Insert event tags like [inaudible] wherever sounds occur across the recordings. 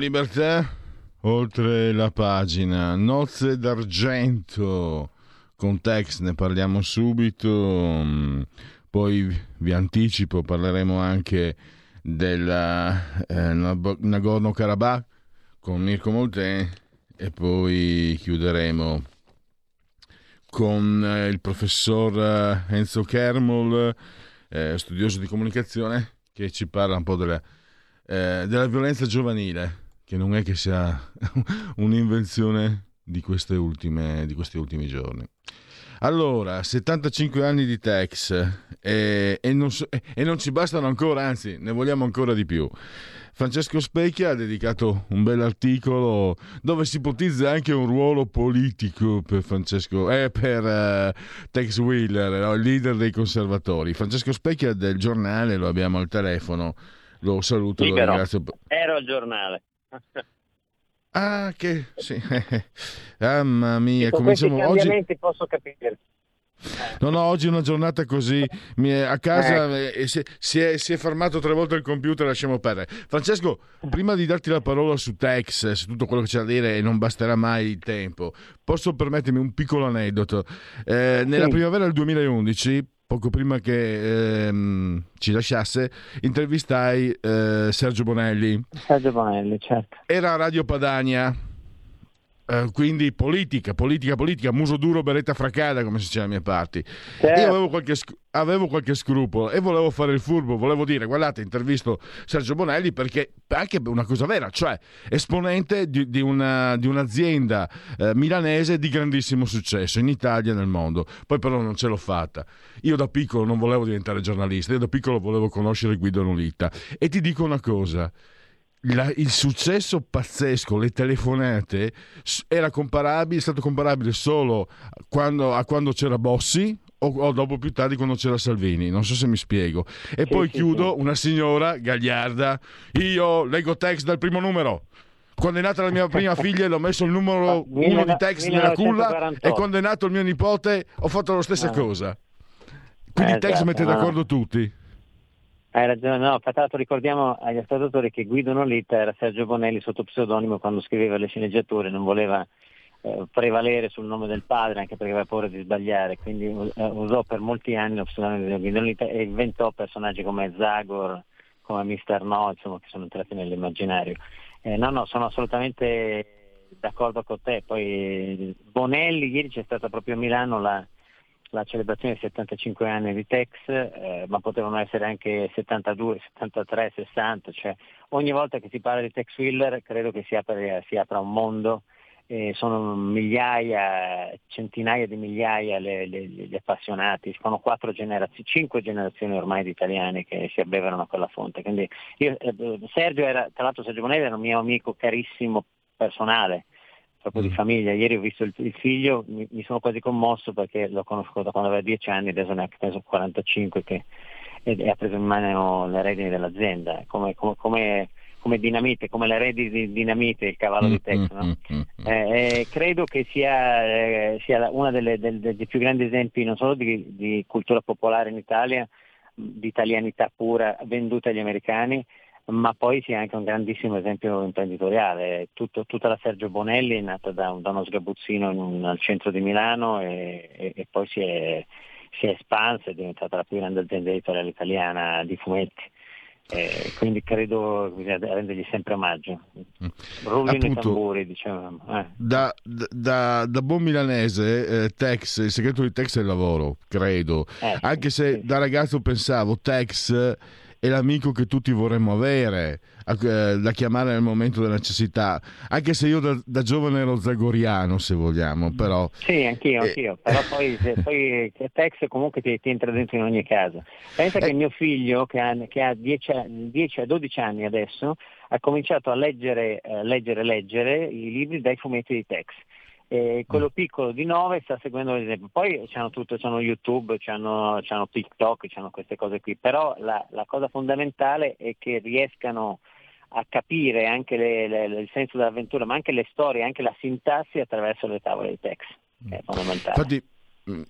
Libertà, oltre la pagina, Nozze d'argento, con Tex ne parliamo subito, poi vi anticipo, parleremo anche della eh, Nagorno-Karabakh con Mirko Moltè e poi chiuderemo con eh, il professor eh, Enzo Kermol, eh, studioso di comunicazione, che ci parla un po' della eh, della violenza giovanile, che non è che sia [laughs] un'invenzione di, ultime, di questi ultimi giorni. Allora, 75 anni di Tex e, e, non, e, non, ci bastano ancora, anzi ne vogliamo ancora di più. Francesco Specchia ha dedicato un bel articolo dove si ipotizza anche un ruolo politico per Francesco eh, per uh, Tex Wheeler, no? il leader dei conservatori. Francesco Specchia del giornale, lo abbiamo al telefono lo saluto, sì, lo ringrazio. Ero al giornale. Ah, che sì. [laughs] Mamma mia, cominciamo oggi. posso capire. No, no, oggi è una giornata così. a casa eh. si, è, si, è, fermato tre volte il computer, lasciamo perdere. Francesco, prima di darti la parola su Tex, su tutto quello che c'è da dire e non basterà mai il tempo, posso permettermi un piccolo aneddoto. Eh, nella sì. primavera del 2011 poco prima che ehm, ci lasciasse, intervistai eh, Sergio Bonelli. Sergio Bonelli, certo. Era a Radio Padania eh, quindi politica, politica, politica, muso duro, beretta fracada, come si dice alle mie parti. Certo. Io avevo qualche, avevo qualche, scrupolo e volevo fare il furbo, volevo dire, guardate, intervisto Sergio Bonelli perché anche una cosa vera, cioè esponente di, di, una, di un'azienda eh, milanese di grandissimo successo in Italia e nel mondo. Poi però non ce l'ho fatta. Io da piccolo non volevo diventare giornalista, io da piccolo volevo conoscere Guido Nolita. E ti dico una cosa, la, il successo pazzesco, le telefonate, era comparabile, è stato comparabile solo quando, a quando c'era Bossi o, o, dopo più tardi quando c'era Salvini, non so se mi spiego. E sì, poi sì, chiudo, sì. una signora gagliarda, io leggo text dal primo numero. Quando è nata la mia prima [laughs] figlia l'ho messo il numero uno di text nella culla e quando è nato il mio nipote ho fatto la stessa ah. cosa. Quindi eh, text mette d'accordo tutti. Hai ragione, no, tra l'altro ricordiamo agli ascoltatori che Guido Nolitta era Sergio Bonelli sotto pseudonimo quando scriveva le sceneggiature, non voleva eh, prevalere sul nome del padre anche perché aveva paura di sbagliare, quindi eh, usò per molti anni lo pseudonimo di Guido Nolitta e inventò personaggi come Zagor, come Mr. No, insomma, che sono entrati nell'immaginario. Eh, no, no, sono assolutamente d'accordo con te. Poi Bonelli, ieri c'è stata proprio a Milano la la celebrazione dei 75 anni di Tex, eh, ma potevano essere anche 72, 73, 60, cioè ogni volta che si parla di Tex Wheeler credo che si apra, si apra un mondo, eh, sono migliaia, centinaia di migliaia le, le, gli appassionati, sono quattro generazioni, cinque generazioni ormai di italiani che si abbeverano a quella fonte. Quindi io, eh, Sergio era, tra l'altro Sergio Bonelli era un mio amico carissimo personale, proprio mm. di famiglia. Ieri ho visto il, il figlio, mi, mi, sono quasi commosso perché lo conosco da quando aveva 10 anni, adesso ne ha preso 45 che, e, e, ha preso in mano le redini dell'azienda. Come, come, come, come dinamite, come le redini di dinamite, il cavallo mm, di Tex. No? Mm, mm, mm, eh, eh, credo che sia, eh, sia uno dei più grandi esempi non solo di, di cultura popolare in Italia, di italianità pura venduta agli americani, ma poi sia anche un grandissimo esempio imprenditoriale. Tutto, tutta la Sergio Bonelli è nata da, da uno sgabuzzino un, al centro di Milano e, e, e poi si è, si è, espansa, è diventata la più grande azienda editoriale italiana di fumetti. Eh, quindi credo bisogna rendergli sempre omaggio. Mm. Rullino i tamburi, diciamo. Eh. Da, da, da, buon milanese, eh, Tex, il segreto di Tex è il lavoro, credo. Eh, Anche se sì. da ragazzo pensavo Tex è l'amico che tutti vorremmo avere, eh, da chiamare nel momento della necessità, anche se io da, da giovane ero zagoriano, se vogliamo, però... Sì, anch'io, eh... anch'io, però poi, poi Tex comunque ti, ti, entra dentro in ogni caso. Pensa eh... che mio figlio, che ha, che ha 10, 12 anni adesso, ha cominciato a leggere, eh, leggere, leggere i libri dai fumetti di Tex eh, quello mm. piccolo di 9 sta seguendo l'esempio. Poi c'hanno tutto, c'hanno YouTube, c'hanno, c'hanno TikTok, c'hanno queste cose qui, però la, la, cosa fondamentale è che riescano a capire anche le, le, il senso dell'avventura, ma anche le storie, anche la sintassi attraverso le tavole di text. È fondamentale. Infatti,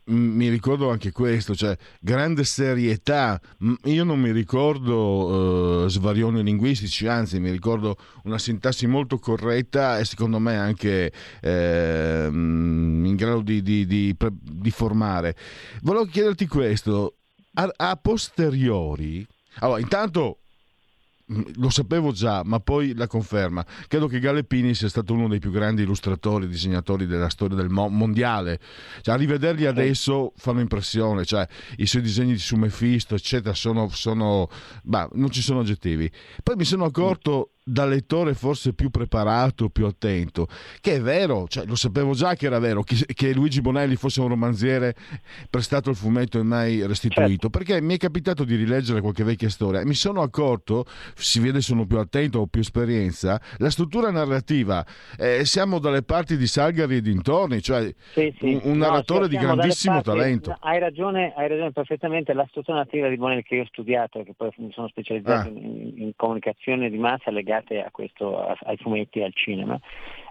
mi ricordo anche questo, cioè grande serietà. Io non mi ricordo uh, svarioni linguistici, anzi mi ricordo una sintassi molto corretta e secondo me anche eh, in grado di, di, di, di, formare. Volevo chiederti questo, a, a posteriori, allora intanto lo sapevo già, ma poi la conferma. Credo che Gallepini sia stato uno dei più grandi illustratori e disegnatori della storia del mo- mondiale. Cioè, a rivederli adesso fanno impressione, cioè, i suoi disegni su Mephisto, eccetera, sono, sono bah, non ci sono aggettivi. Poi mi sono accorto da lettore forse più preparato, più attento, che è vero, cioè, lo sapevo già che era vero, che, che, Luigi Bonelli fosse un romanziere prestato il fumetto e mai restituito, certo. perché mi è capitato di rileggere qualche vecchia storia e mi sono accorto, si vede sono più attento, ho più esperienza, la struttura narrativa, eh, siamo dalle parti di Salgari e dintorni, cioè sì, sì. un, un no, narratore di grandissimo parti, talento. Hai ragione, hai ragione perfettamente, la struttura narrativa di Bonelli che io ho studiato, e che poi mi sono specializzato ah. in, in comunicazione di massa legata legate a questo, ai fumetti e al cinema.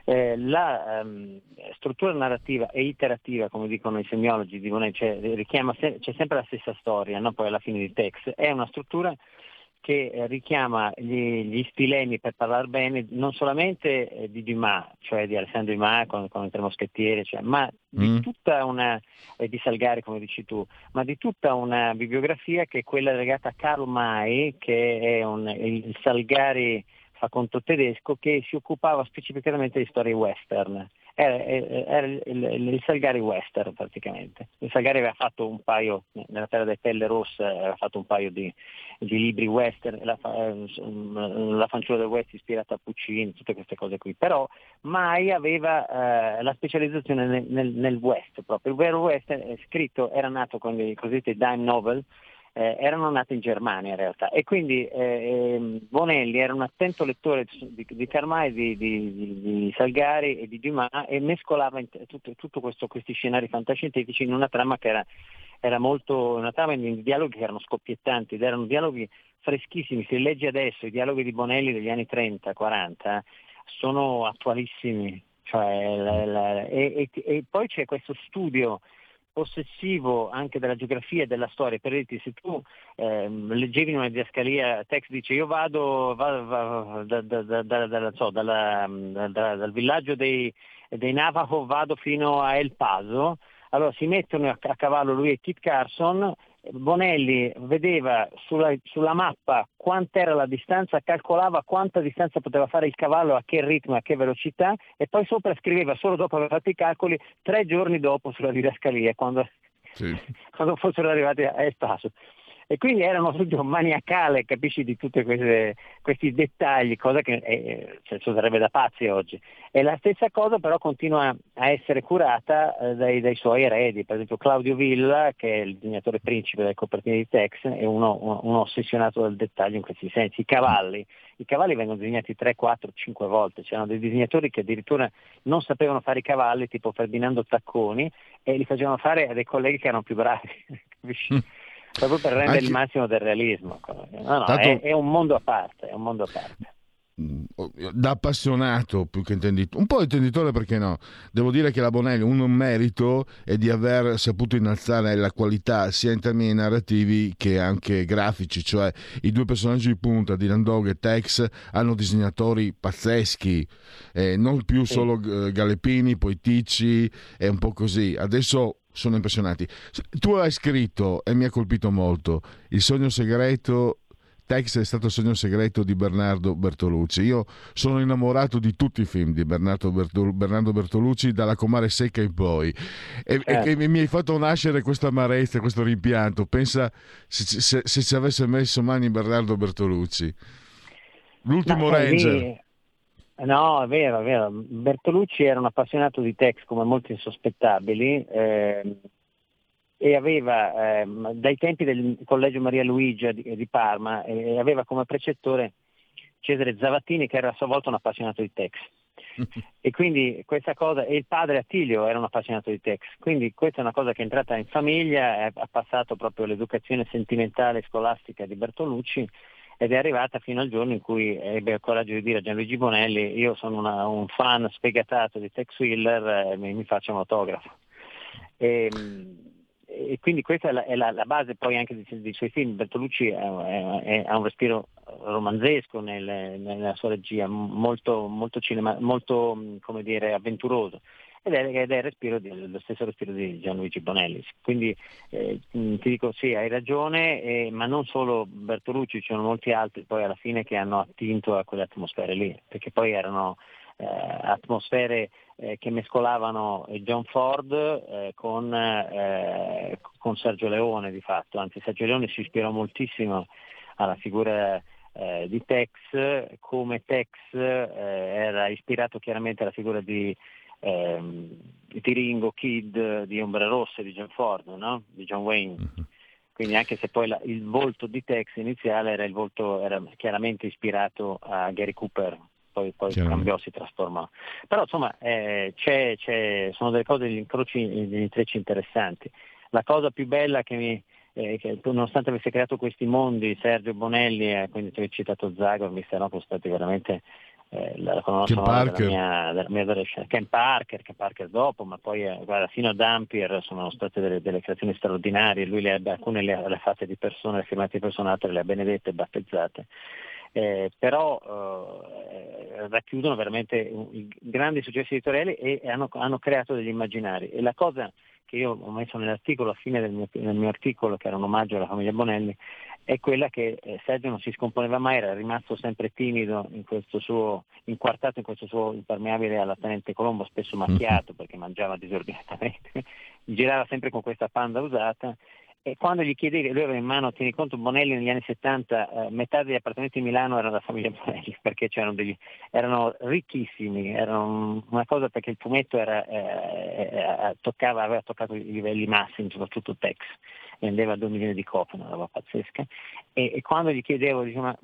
Eh, la um, struttura narrativa e iterativa, come dicono i semiologi di Monet, cioè, richiama se- c'è sempre la stessa storia, no? poi alla fine di Tex, è una struttura che eh, richiama gli, gli, stilemi per parlare bene non solamente eh, di Dumas, cioè di Alessandro Dumas con, con i tre moschettieri, cioè, ma mm. di tutta una, eh, di Salgari come dici tu, ma di tutta una bibliografia che è quella legata a Karl May, che è un, il Salgari conto tedesco che si occupava specificamente di storie western. Era, era il, il, il, Salgari western praticamente. Il Salgari aveva fatto un paio, nella terra delle pelle rosse, aveva fatto un paio di, di libri western, la, la, fanciulla del west ispirata a Puccini, tutte queste cose qui. Però mai aveva eh, la specializzazione nel, nel, nel, west proprio. Il vero west scritto, era nato con i cosiddetti dime novel, eh, erano nate in Germania in realtà. E quindi eh, ehm, Bonelli era un attento lettore di, di Carmai, di, di, di, Salgari e di Dumas e mescolava questo, questi scenari fantascientifici in una trama che era, era molto, una trama in dialoghi che erano scoppiettanti ed erano dialoghi freschissimi, se leggi adesso i dialoghi di Bonelli degli anni 30-40 sono attualissimi, cioè, la, la, e, e, e poi c'è questo studio ossessivo anche della geografia e della storia, per dirti se tu ehm, leggevi in una didascalia, text dice io vado, vado, vado da, da, da, so, dalla, dal villaggio dei, dei Navajo, vado fino a El Paso, allora si mettono a cavallo lui e Kit Carson Bonelli vedeva sulla, sulla mappa quant'era la distanza, calcolava quanta distanza poteva fare il cavallo, a che ritmo, a che velocità e poi sopra scriveva solo dopo aver fatto i calcoli tre giorni dopo sulla didascalia, quando, sì. [laughs] quando fossero arrivati a Espaso. E quindi era uno studio [laughs] maniacale, capisci, di tutti questi dettagli, cosa che eh, cioè, sarebbe da pazzi oggi. E la stessa cosa però continua a essere curata eh, dai, dai, suoi eredi, per esempio Claudio Villa, che è il disegnatore principe delle copertine di Tex, è uno, uno, uno ossessionato del dettaglio in questi sensi. I cavalli, i cavalli vengono disegnati 3, 4, 5 volte, c'erano dei disegnatori che addirittura non sapevano fare i cavalli, tipo Ferdinando Tacconi, e li facevano fare a dei colleghi che erano più bravi. [laughs] proprio per rendere Anche... il massimo del realismo. No, no, Tanto... è, è, un mondo a parte, è un mondo a parte. Mm, da appassionato più che intenditore, un po' intenditore perché no? Devo dire che la Bonelli un merito è di aver saputo innalzare la qualità sia in termini narrativi che anche grafici, cioè i due personaggi di punta, Dylan Dog e Tex, hanno disegnatori pazzeschi, eh, non più solo eh, Gallepini, poi Ticci, è un po' così. Adesso sono impressionanti. Tu hai scritto, e mi ha colpito molto, il sogno segreto Tex è stato il sogno segreto di Bernardo Bertolucci. Io sono innamorato di tutti i film di Bernardo, Bertol- Bernardo Bertolucci, dalla Comare Secca in poi. E, certo. e, mi hai fatto nascere questa amarezza, questo rimpianto. Pensa se, se, se ci avesse messo mani Bernardo Bertolucci. L'ultimo Ranger. No, è vero, è vero. Bertolucci era un appassionato di Tex come molti insospettabili. Eh, e aveva, eh, dai tempi del Collegio Maria Luigia di, di Parma, eh, aveva come precettore Cesare Zavattini che era a sua volta un appassionato di Tex. [laughs] e quindi questa cosa, e il padre Attilio era un appassionato di Tex, quindi questa è una cosa che è entrata in famiglia, ha passato proprio l'educazione sentimentale e scolastica di Bertolucci ed è arrivata fino al giorno in cui ebbe il coraggio di dire a Gianluigi Bonelli io sono una, un fan sfegatato di Tex Wheeler, eh, mi, mi faccio un autografo. E, e quindi questa è la, è la, la base poi anche dei, dei, suoi film. Bertolucci ha un respiro romanzesco nel, nella sua regia, molto, molto, cinema, molto dire, avventuroso. Ed è, ed è respiro di, lo stesso respiro di Gianluigi Bonelli. Quindi eh, ti dico sì, hai ragione, eh, ma non solo Bertolucci, ci sono molti altri poi alla fine che hanno attinto a quelle atmosfere lì, perché poi erano eh, atmosfere eh, che mescolavano John Ford eh, con, eh, con, Sergio Leone di fatto, anzi Sergio Leone si ispirò moltissimo alla figura eh, di Tex, come Tex eh, era ispirato chiaramente alla figura di, ehm, di Ringo Kid di Ombre Rosse di John Ford, no? di John Wayne. Mm-hmm. Quindi anche se poi la, il volto di Tex iniziale era, il volto, era chiaramente ispirato a Gary Cooper, poi, poi cambiò, si trasformò. Però insomma eh, c'è, c'è, sono delle cose, degli incroci, degli intrecci interessanti. La cosa più bella che mi, eh, che nonostante avesse creato questi mondi, Sergio Bonelli, eh, quindi ti ho citato Zagor, mi sono stati veramente eh, la sonora della mia, della mia adolescenza. Ken Parker, Ken Parker dopo, ma poi eh, guarda, fino a Dampier sono state delle, delle creazioni straordinarie, lui le, alcune le ha fatte di persone, le ha firmate di persone, altre le ha benedette e battezzate eh, però eh, racchiudono veramente i grandi successi editoriali e hanno, hanno, creato degli immaginari. E la cosa che io ho messo nell'articolo, a fine del mio, del mio articolo, che era un omaggio alla famiglia Bonelli, è quella che eh, Sergio non si scomponeva mai, era rimasto sempre timido in questo suo, inquartato in questo suo impermeabile alla Tenente Colombo, spesso macchiato perché mangiava disordinatamente, [laughs] girava sempre con questa panda usata e quando gli chiedevi, lui aveva in mano, tieni conto, Bonelli negli anni 70, eh, metà degli appartamenti di Milano erano della famiglia Bonelli, [laughs] perché degli, erano ricchissimi, erano una cosa perché il fumetto era, eh, eh, toccava, aveva toccato i livelli massimi, soprattutto Tex, vendeva 2 milioni di copie, una roba pazzesca, e, e quando gli chiedevo, dicevo, ma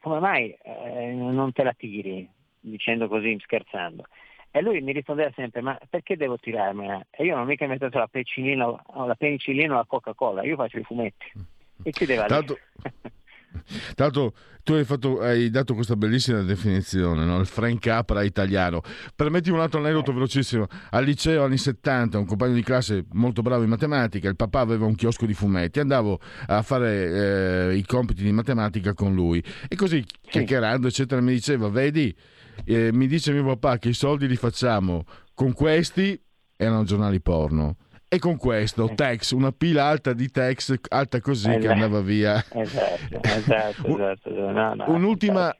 come mai eh, non te la tiri? Dicendo così, scherzando. E lui mi rispondeva sempre, ma perché devo tirarmela? E io non ho mica inventato la penicillina, la penicillina o la Coca-Cola, io faccio i fumetti. E chiudeva Tanto... Tanto tu hai, fatto, hai, dato questa bellissima definizione, no? il Frank Capra italiano. Permettimi un altro aneddoto eh. velocissimo. Al liceo anni 70, un compagno di classe molto bravo in matematica, il papà aveva un chiosco di fumetti, andavo a fare eh, i compiti di matematica con lui e così chiacchierando eccetera mi diceva, vedi, eh, mi dice mio papà che i soldi li facciamo con questi, erano giornali porno, e con questo eh. Tex, una pila alta di Tex, alta così esatto. che andava via. Esatto, esatto, esatto. No, no, un'ultima,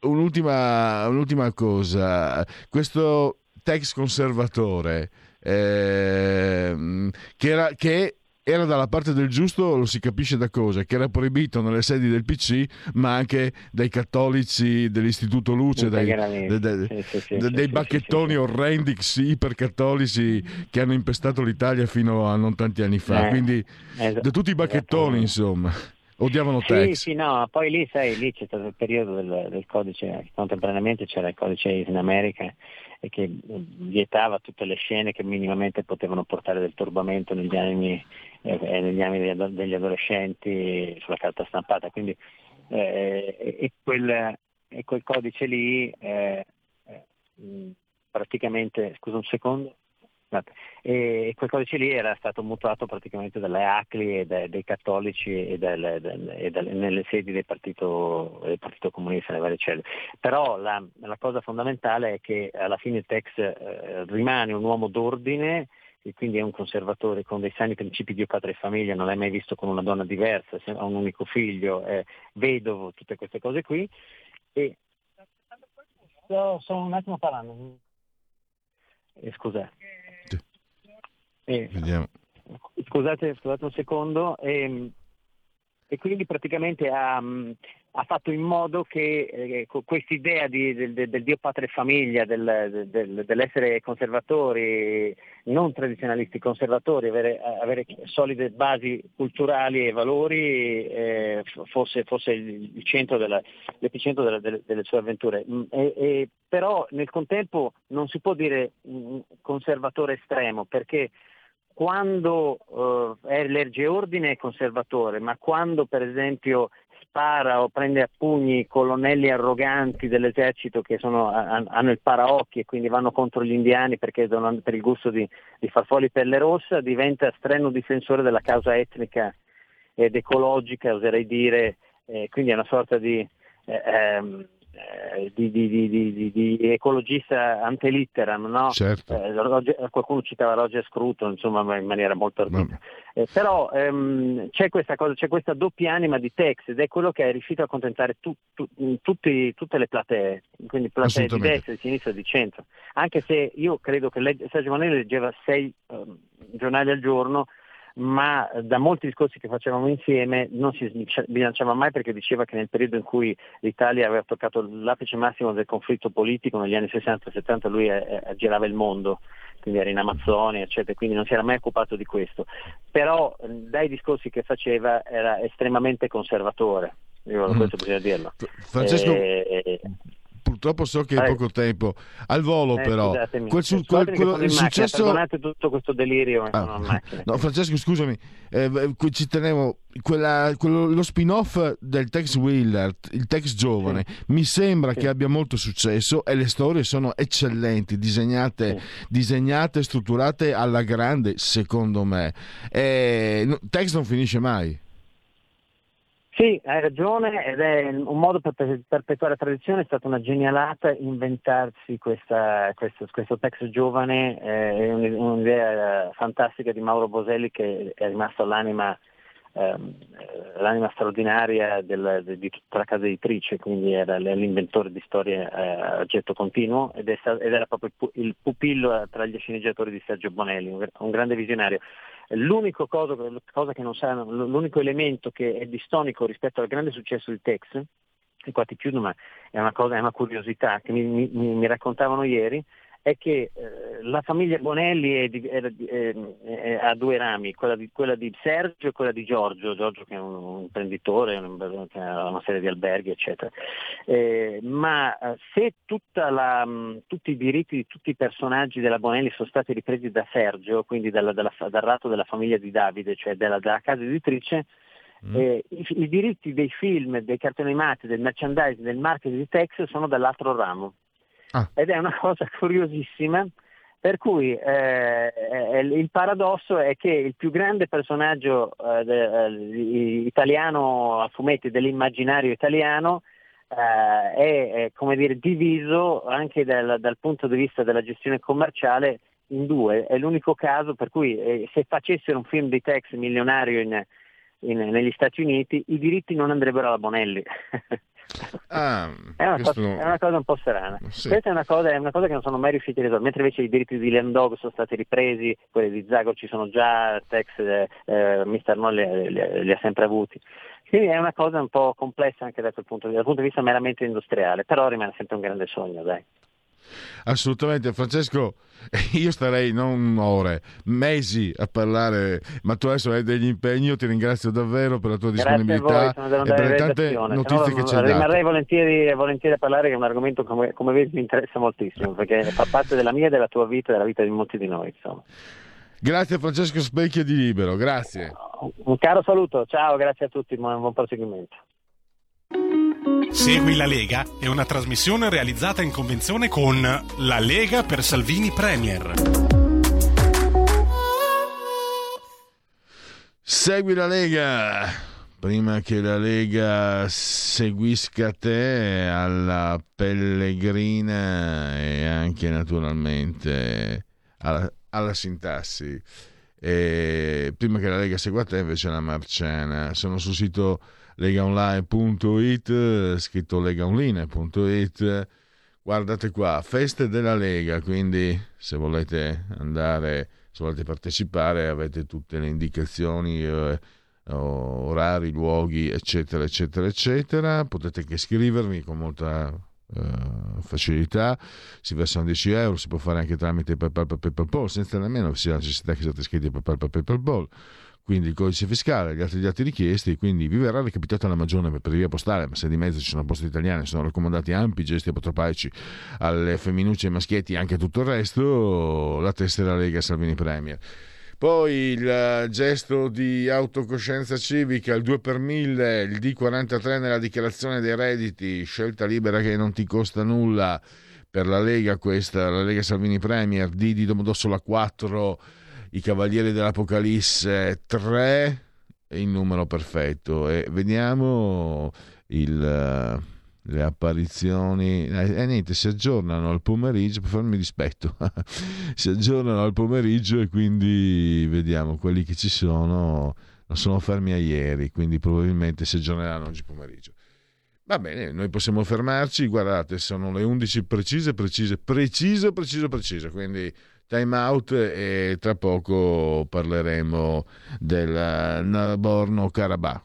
un'ultima, un'ultima, cosa, questo Tex conservatore eh, che, era, che era dalla parte del giusto, lo si capisce da cosa, che era proibito nelle sedi del PC, ma anche dai cattolici dell'Istituto Luce, dai, dai, dai, sì, sì, dei sì, bacchettoni orrendi ipercattolici che hanno impestato l'Italia fino a non tanti anni fa. Eh, Quindi, es- da tutti i bacchettoni, insomma. Odiavano Tex. Sì, sì, no, poi lì, sai, lì c'è stato il periodo del, del codice, contemporaneamente c'era il codice in America e che vietava tutte le scene che minimamente potevano portare del turbamento negli animi, eh, negli animi degli adolescenti sulla carta stampata. Quindi, eh, e, quel, e, quel, codice lì eh, eh praticamente, scusa un secondo, e quel codice lì era stato mutuato praticamente dalle ACLI e dai, dai cattolici e, del, e del, nelle sedi del partito, del partito, Comunista, nelle varie celle. Però la, la, cosa fondamentale è che alla fine Tex eh, rimane un uomo d'ordine e quindi è un conservatore con dei sani principi di padre e famiglia, non l'hai mai visto con una donna diversa, ha un unico figlio, è vedovo, tutte queste cose qui. E... Sto, sto un attimo parlando. Eh, scusate. Eh, Vediamo. Scusate, scusate un secondo. E, e quindi praticamente ha, ha fatto in modo che eh, questa idea del, del, Dio padre e famiglia, del, del, dell'essere conservatori, non tradizionalisti, conservatori, avere, avere solide basi culturali e valori, eh, fosse, fosse, il centro della, l'epicentro della, delle, delle, sue avventure. Mm, e, e, però nel contempo non si può dire mm, conservatore estremo perché quando eh, legge ordine è conservatore, ma quando per esempio spara o prende a pugni colonnelli arroganti dell'esercito che sono, hanno il paraocchi e quindi vanno contro gli indiani perché hanno per il gusto di, di far fuori pelle rossa, diventa strenuo difensore della causa etnica ed ecologica, oserei dire, eh, quindi è una sorta di... Eh, ehm, eh, di, di, di, di, ecologista ante litteram, no? certo. eh, qualcuno citava Roger Scruton, insomma, in maniera molto ardita. Eh, però ehm, c'è questa cosa, c'è questa doppia anima di Tex ed è quello che è riuscito a accontentare tu, tu, tutti, tutte le platee, quindi platee di destra, di sinistra e di centro. Anche se io credo che Sergio Manelli leggeva sei um, giornali al giorno, ma da molti discorsi che facevamo insieme non si sbilanciava mai perché diceva che nel periodo in cui l'Italia aveva toccato l'apice massimo del conflitto politico, negli anni 60-70 lui aggirava il mondo, quindi era in Amazzonia, eccetera, quindi non si era mai occupato di questo. Però dai discorsi che faceva era estremamente conservatore, io, mm. questo bisogna dirlo. Francesco... E, purtroppo so che hai poco tempo. Al volo, eh, però, quel, su, quel, quello, il successo. Perdonate tutto questo delirio. Ah. No, Francesco, scusami, eh, ci tenevo. Quella, quello, lo spin-off del Tex Wheeler, il Tex giovane, sì. mi sembra sì. che abbia molto successo e le storie sono eccellenti, disegnate, sì. disegnate strutturate alla grande, secondo me. E, Tex non finisce mai. Sì, hai ragione ed è un modo per perpetuare la tradizione, è stata una genialata inventarsi questa, questo, questo text giovane, eh, un'idea fantastica di Mauro Boselli che è rimasto l'anima, ehm, l'anima straordinaria del, di tutta la casa editrice, quindi era l'inventore di storie eh, a getto continuo ed, è, ed era proprio il pupillo tra gli sceneggiatori di Sergio Bonelli, un, un grande visionario. L'unico, cosa, cosa sanno, l'unico elemento che è distonico rispetto al grande successo di Tex, e qua ti chiudo ma è una, cosa, è una curiosità che mi, mi, mi raccontavano ieri, è che eh, la famiglia Bonelli è di, è, è, è, ha due rami, quella di, quella di, Sergio e quella di Giorgio, Giorgio che è un, imprenditore, un, che ha una serie di alberghi, eccetera. Eh, ma eh, se la, mh, tutti i diritti di tutti i personaggi della Bonelli sono stati ripresi da Sergio, quindi dalla, dalla, dal ratto della famiglia di Davide, cioè della, della casa editrice, Mm. Eh, i, i, diritti dei film, dei cartoni animati, del merchandising, del marketing di Tex sono dall'altro ramo. Ah. Ed è una [laughs] cosa curiosissima, per cui eh, il paradosso è che il più grande personaggio eh, de, eh, italiano a fumetti dell'immaginario italiano eh, è, come dire, diviso anche dal, dal, punto di vista della gestione commerciale in due. È l'unico caso per cui eh, se facessero un film di Tex milionario in, in, negli Stati Uniti i diritti non andrebbero alla Bonelli. [laughs] Ah, è, una cosa, è, una cosa, un po' strana. Sì. Questa è una, cosa, è una, cosa, che non sono mai riusciti a risolvere, mentre invece i diritti di Leandog sono stati ripresi, quelli di Zago ci sono già, Tex, eh, eh, Mr. No li, li, li, ha sempre avuti. Quindi è una cosa un po' complessa anche da quel punto di, dal punto di vista meramente industriale, però rimane sempre un grande sogno, dai. Assolutamente, Francesco, [laughs] io starei non ore, mesi a parlare, ma tu adesso hai degli impegni, io ti ringrazio davvero per la tua disponibilità voi, e per le tante notizie no, che ci hai dato. Rimarrei volentieri, volentieri, a parlare, che è un argomento come, come vedi mi interessa moltissimo, perché fa parte della mia, della tua vita e della vita di molti di noi. Insomma. Grazie Francesco Specchio di Libero, grazie. Un caro saluto, ciao, grazie a tutti, buon proseguimento. Segui la Lega è una trasmissione realizzata in convenzione con La Lega per Salvini Premier. Segui la Lega prima che la Lega seguisca te alla Pellegrina e anche naturalmente alla, alla sintassi. E prima che la Lega segua te invece la Marciana. Sono sul sito legaonline.it, scritto legaonline.it. Guardate qua, feste della Lega, quindi se volete andare, se volete partecipare avete tutte le indicazioni, eh, orari, luoghi, eccetera, eccetera, eccetera. Potete anche scrivermi con molta Uh, facilità, si versano 10 euro, si può fare anche tramite PayPal PayPal, senza nemmeno sia la necessità che siate iscritti a PayPal per PayPal quindi il codice fiscale, gli altri dati richiesti, quindi vi verrà recapitata la maggiore per via postale, ma se di mezzo ci sono poste italiane, sono raccomandati ampi gesti apotropaici alle femminucce e maschietti e anche tutto il resto, la tessera Lega Salvini Premier. Poi il gesto di autocoscienza civica, il 2 per 1000, il D43 nella dichiarazione dei redditi, scelta libera che non ti costa nulla per la Lega questa, la Lega Salvini Premier, D di Domodossola 4, i Cavalieri dell'Apocalisse 3, il numero perfetto. E vediamo il le apparizioni. Eh, eh, niente si aggiornano al pomeriggio per farmi dispetto [laughs] si aggiornano al pomeriggio e quindi vediamo quelli che ci sono. Non sono fermi a ieri quindi probabilmente si aggiorneranno oggi pomeriggio. Va bene noi possiamo fermarci. Guardate sono le 11 precise precise precise precise precise. Quindi time out e tra poco parleremo del Nagorno Karabakh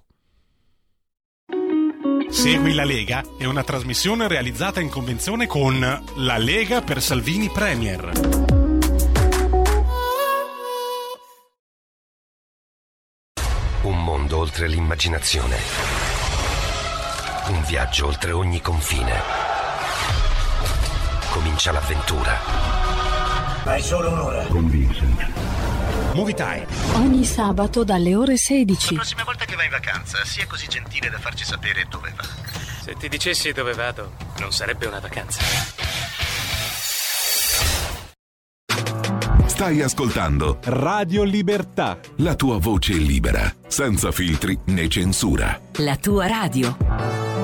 Segui la Lega è una trasmissione realizzata in convenzione con La Lega per Salvini Premier. Un mondo oltre l'immaginazione. Un viaggio oltre ogni confine. Comincia l'avventura. Hai solo un'ora. Con Vincent. Movie Time. Ogni sabato dalle ore 16. La prossima volta che vai in vacanza, sia così gentile da farci sapere dove va. Se ti dicessi dove vado, non sarebbe una vacanza. Stai ascoltando Radio Libertà. La tua voce libera, senza filtri né censura. La tua radio.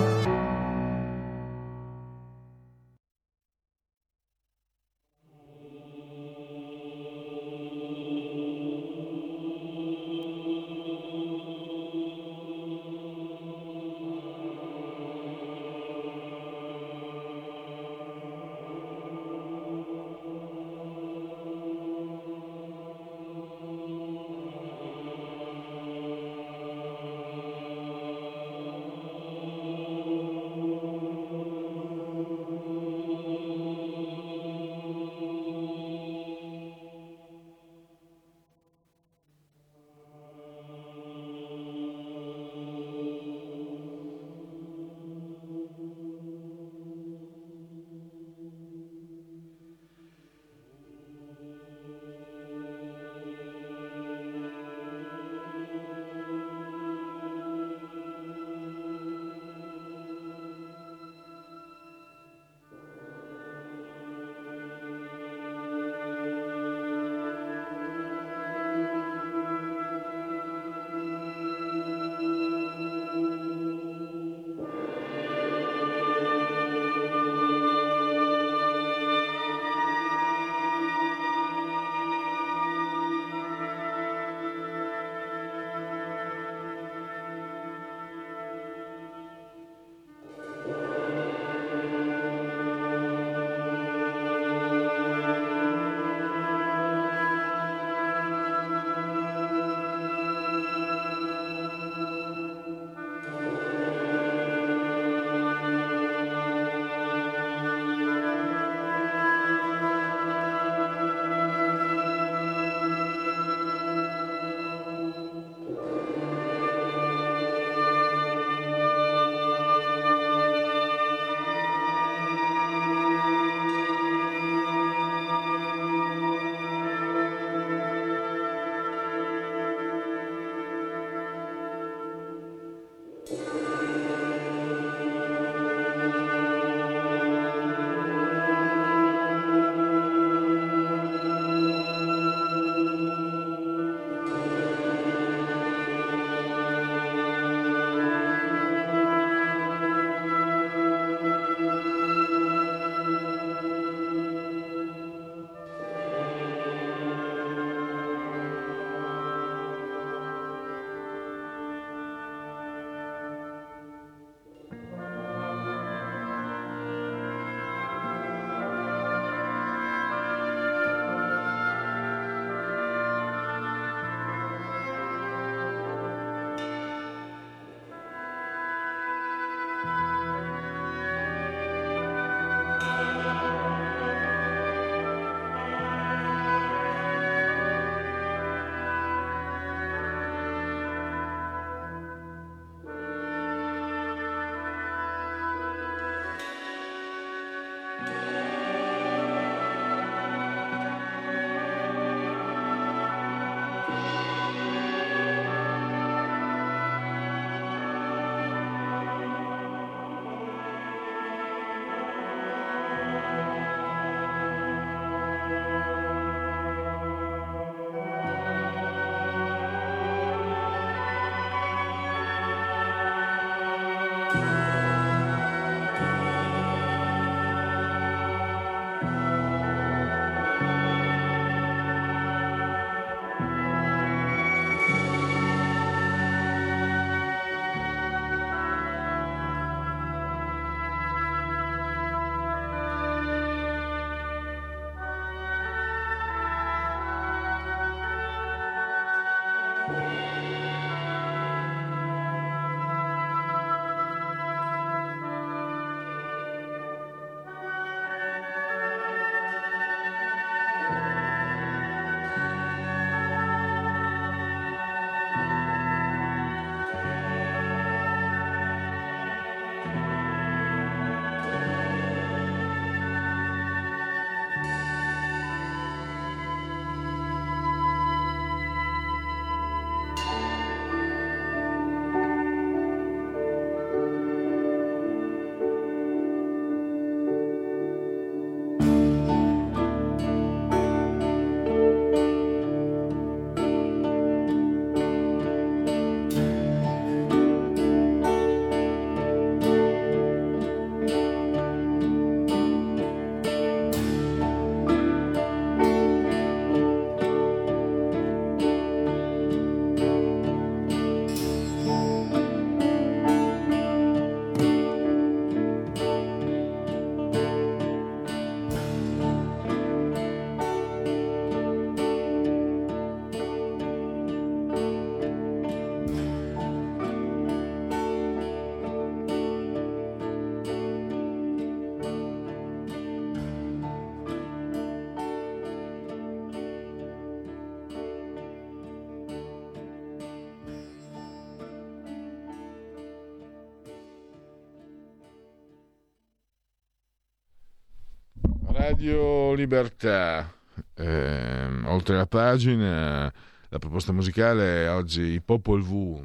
Radio Libertà. Eh, oltre la pagina, la proposta musicale è oggi Popol V,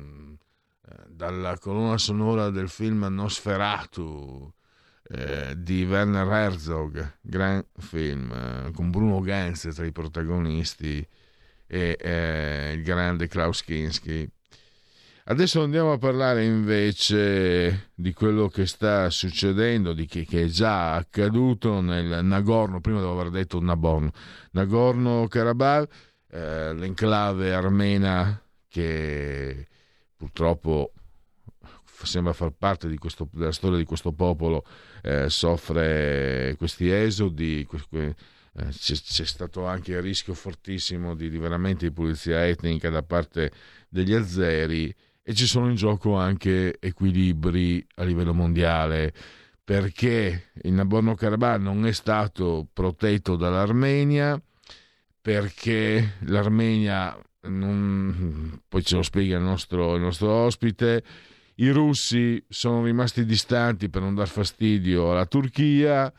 eh, dalla colonna sonora del film Nosferatu eh, di Werner Herzog, gran film, eh, con Bruno Ganz tra i protagonisti e eh, il grande Klaus Kinski. Adesso andiamo a parlare invece di quello che sta succedendo, di che, che è già accaduto nel Nagorno, prima devo aver detto Nagorno, Nagorno-Karabakh, eh, l'enclave armena che purtroppo sembra far parte questo, della storia di questo popolo, eh, soffre questi esodi, que, eh, c'è, c'è, stato anche il rischio fortissimo di, di veramente di pulizia etnica da parte degli azeri e ci sono in gioco anche equilibri a livello mondiale perché il Nagorno-Karabakh non è stato protetto dall'Armenia perché l'Armenia non, poi ce lo spiega il nostro, il nostro ospite i russi sono rimasti distanti per non dar fastidio alla Turchia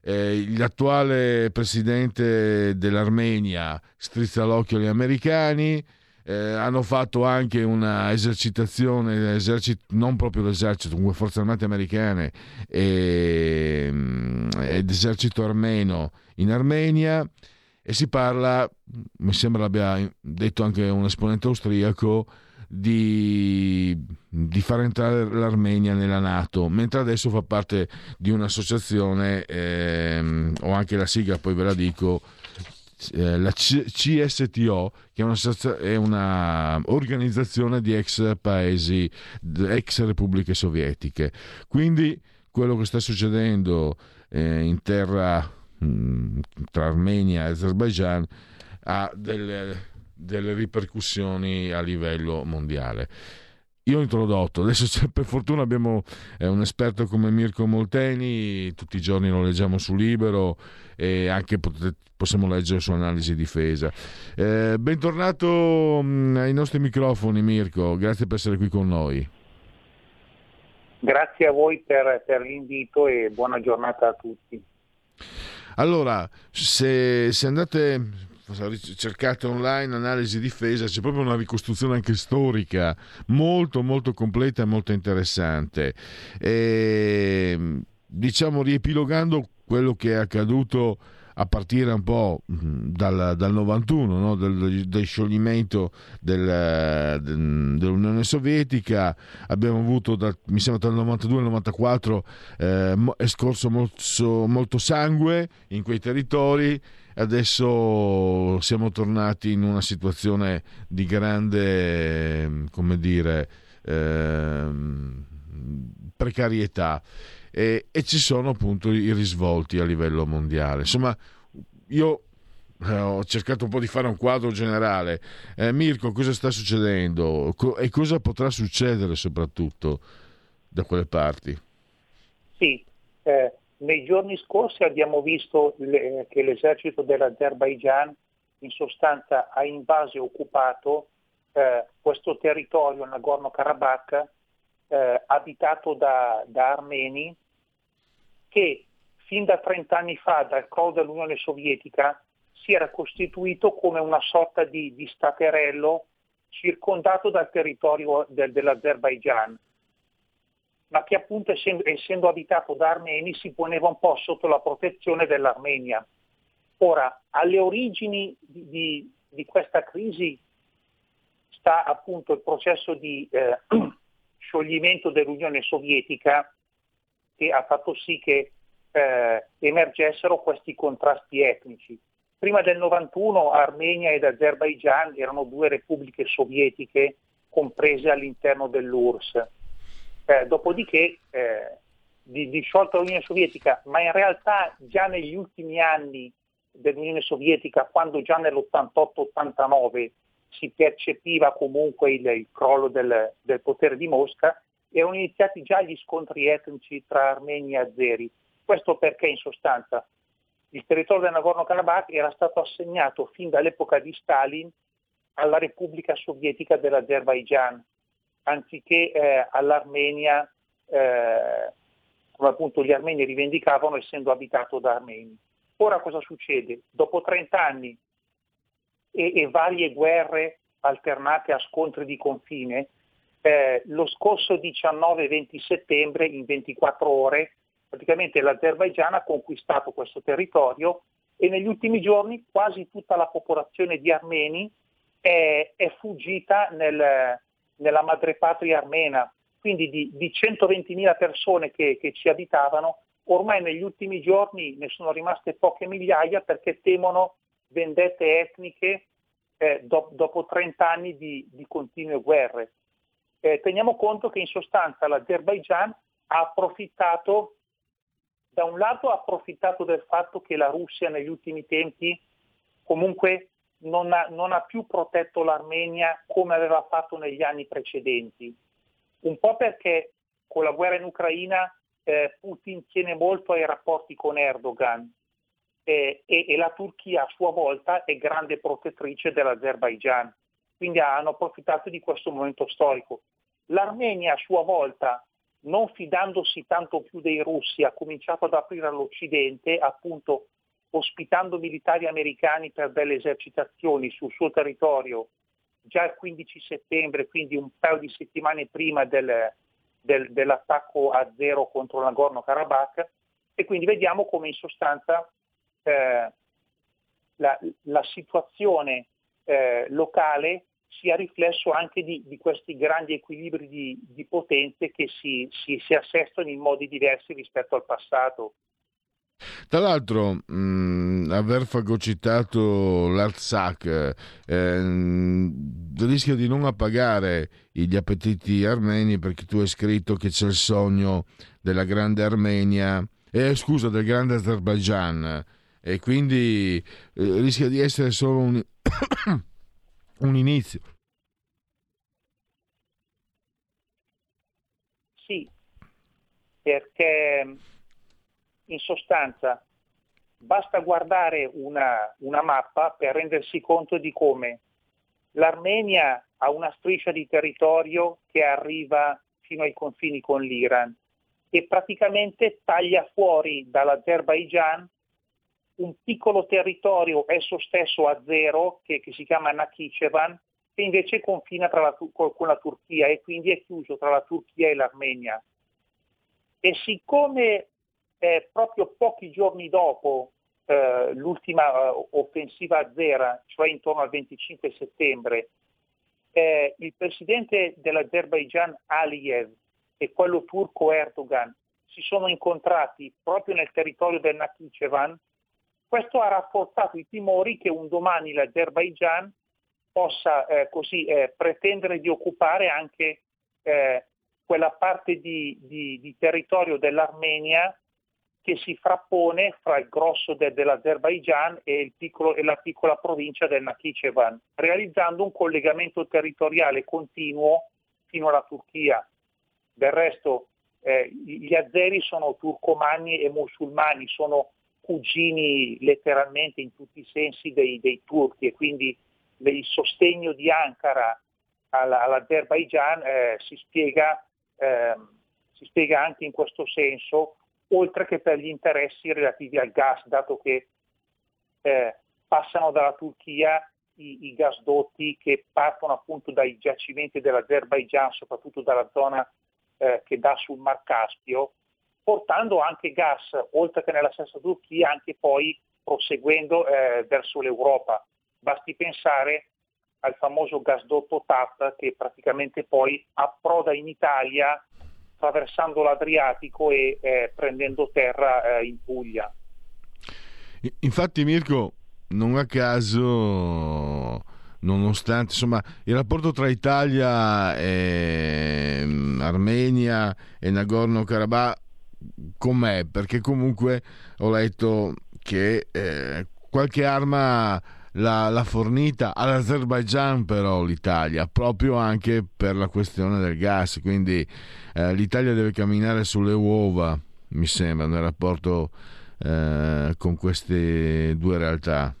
eh, l'attuale presidente dell'Armenia strizza l'occhio agli americani eh, hanno fatto anche una esercitazione, esercito, non proprio l'esercito, comunque forze armate americane e, mm, ed esercito armeno in Armenia. E si parla, mi sembra l'abbia detto anche un esponente austriaco, di, di, far entrare l'Armenia nella Nato, mentre adesso fa parte di un'associazione, ehm, ho anche la sigla, poi ve la dico, eh, la CSTO, che è un'organizzazione di ex paesi, ex repubbliche sovietiche. Quindi quello che sta succedendo eh, in terra mh, mm, tra Armenia e Azerbaijan ha delle, delle ripercussioni a livello mondiale io ho introdotto, adesso per fortuna abbiamo eh, un esperto come Mirko Molteni, tutti i giorni lo leggiamo su Libero e anche potete, possiamo leggere su Analisi Difesa. Eh, bentornato mh, mm, ai nostri microfoni Mirko, grazie per essere qui con noi. Grazie a voi per, per l'invito e buona giornata a tutti. Allora, se, se andate cercate online analisi difesa, c'è proprio una ricostruzione anche storica molto molto completa e molto interessante. E, diciamo riepilogando quello che è accaduto a partire un po' dal, dal 91, no? del, del, scioglimento del, dell'Unione Sovietica, abbiamo avuto, da, mi sembra dal 92 al 94, eh, è scorso molto, molto sangue in quei territori adesso siamo tornati in una situazione di grande, come dire, eh, precarietà e, e, ci sono appunto i risvolti a livello mondiale. Insomma, io eh, ho cercato un po' di fare un quadro generale. Eh, Mirko, cosa sta succedendo e cosa potrà succedere soprattutto da quelle parti? Sì, eh, nei giorni scorsi abbiamo visto le, che l'esercito dell'Azerbaigian in sostanza ha invaso e occupato eh, questo territorio Nagorno-Karabakh eh, abitato da, da, armeni che fin da 30 anni fa, dal crollo dell'Unione Sovietica, si era costituito come una sorta di, di staterello circondato dal territorio del, dell'Azerbaigian ma che appunto essendo, essendo abitato da armeni si poneva un po' sotto la protezione dell'Armenia. Ora, alle origini di, di, di questa crisi sta appunto il processo di eh, [clears throat] scioglimento dell'Unione Sovietica che ha fatto sì che eh, emergessero questi contrasti etnici. Prima del 91 Armenia ed Azerbaigian erano due repubbliche sovietiche comprese all'interno dell'URSS eh, dopodiché eh, di, di sciolta l'Unione Sovietica, ma in realtà già negli ultimi anni dell'Unione Sovietica, quando già nell'88-89 si percepiva comunque il, il crollo del, del, potere di Mosca, erano iniziati già gli scontri etnici tra armeni e azeri. Questo perché in sostanza il territorio del Nagorno-Karabakh era stato assegnato fin dall'epoca di Stalin alla Repubblica Sovietica dell'Azerbaigian anziché eh, all'Armenia, eh, come appunto gli armeni rivendicavano essendo abitato da armeni. Ora cosa succede? Dopo 30 anni e, e varie guerre alternate a scontri di confine, eh, lo scorso 19-20 settembre, in 24 ore, praticamente l'Azerbaigian ha conquistato questo territorio e negli ultimi giorni quasi tutta la popolazione di armeni è, è fuggita nel, nella madrepatria armena. Quindi di, di 120.000 persone che, che ci abitavano, ormai negli ultimi giorni ne sono rimaste poche migliaia perché temono vendette etniche eh, do, dopo 30 anni di, di continue guerre. Eh, teniamo conto che in sostanza l'Azerbaigian ha approfittato, da un lato ha approfittato del fatto che la Russia negli ultimi tempi comunque non ha, non ha più protetto l'Armenia come aveva fatto negli anni precedenti, un po' perché con la guerra in Ucraina eh, Putin tiene molto ai rapporti con Erdogan eh, e, e, la Turchia a sua volta è grande protettrice dell'Azerbaigian, quindi hanno approfittato di questo momento storico. L'Armenia a sua volta, non fidandosi tanto più dei russi, ha cominciato ad aprire all'Occidente, appunto ospitando militari americani per delle esercitazioni sul suo territorio già il 15 settembre, quindi un paio di settimane prima del, del, dell'attacco a zero contro Nagorno-Karabakh e quindi vediamo come in sostanza eh, la, la, situazione eh, locale sia riflesso anche di, di questi grandi equilibri di, di potenze che si, si, si assestano in modi diversi rispetto al passato. Tra l'altro, mh, mm, aver fagocitato l'Artsakh eh, rischia di non appagare gli appetiti armeni perché tu hai scritto che c'è il sogno della grande Armenia, eh, scusa, del grande Azerbaijan e quindi eh, rischia di essere solo un, [coughs] un inizio. Sì, perché in sostanza basta guardare una, una mappa per rendersi conto di come l'Armenia ha una striscia di territorio che arriva fino ai confini con l'Iran e praticamente taglia fuori dall'Azerbaigian un piccolo territorio esso stesso a zero che, che si chiama Nakhichevan che invece confina la, con la Turchia e quindi è chiuso tra la Turchia e l'Armenia. E siccome eh, proprio pochi giorni dopo eh, l'ultima eh, offensiva a zero, cioè intorno al 25 settembre, eh, il presidente dell'Azerbaigian Aliyev e quello turco Erdogan si sono incontrati proprio nel territorio del Nakhichevan, questo ha rafforzato i timori che un domani l'Azerbaigian possa eh, così eh, pretendere di occupare anche eh, quella parte di, di, di territorio dell'Armenia che si frappone fra il grosso de, dell'Azerbaigian e, piccolo, e, la piccola provincia del Nakhichevan, realizzando un collegamento territoriale continuo fino alla Turchia. Del resto eh, gli azeri sono turcomani e musulmani, sono cugini letteralmente in tutti i sensi dei, dei turchi e quindi il sostegno di Ankara all'Azerbaigian eh, si, spiega, eh, si spiega anche in questo senso oltre che per gli interessi relativi al gas, dato che eh, passano dalla Turchia i, i, gasdotti che partono appunto dai giacimenti dell'Azerbaigian, soprattutto dalla zona eh, che dà sul Mar Caspio, portando anche gas, oltre che nella stessa Turchia, anche poi proseguendo eh, verso l'Europa. Basti pensare al famoso gasdotto TAP che praticamente poi approda in Italia attraversando l'Adriatico e eh, prendendo terra eh, in Puglia. Infatti Mirko, non a caso, nonostante insomma, il rapporto tra Italia e mm, Armenia e Nagorno-Karabakh com'è? Perché comunque ho letto che eh, qualche arma l'ha fornita all'Azerbaigian però l'Italia, proprio anche per la questione del gas, quindi eh, l'Italia deve camminare sulle uova, mi sembra, nel rapporto eh, con queste due realtà.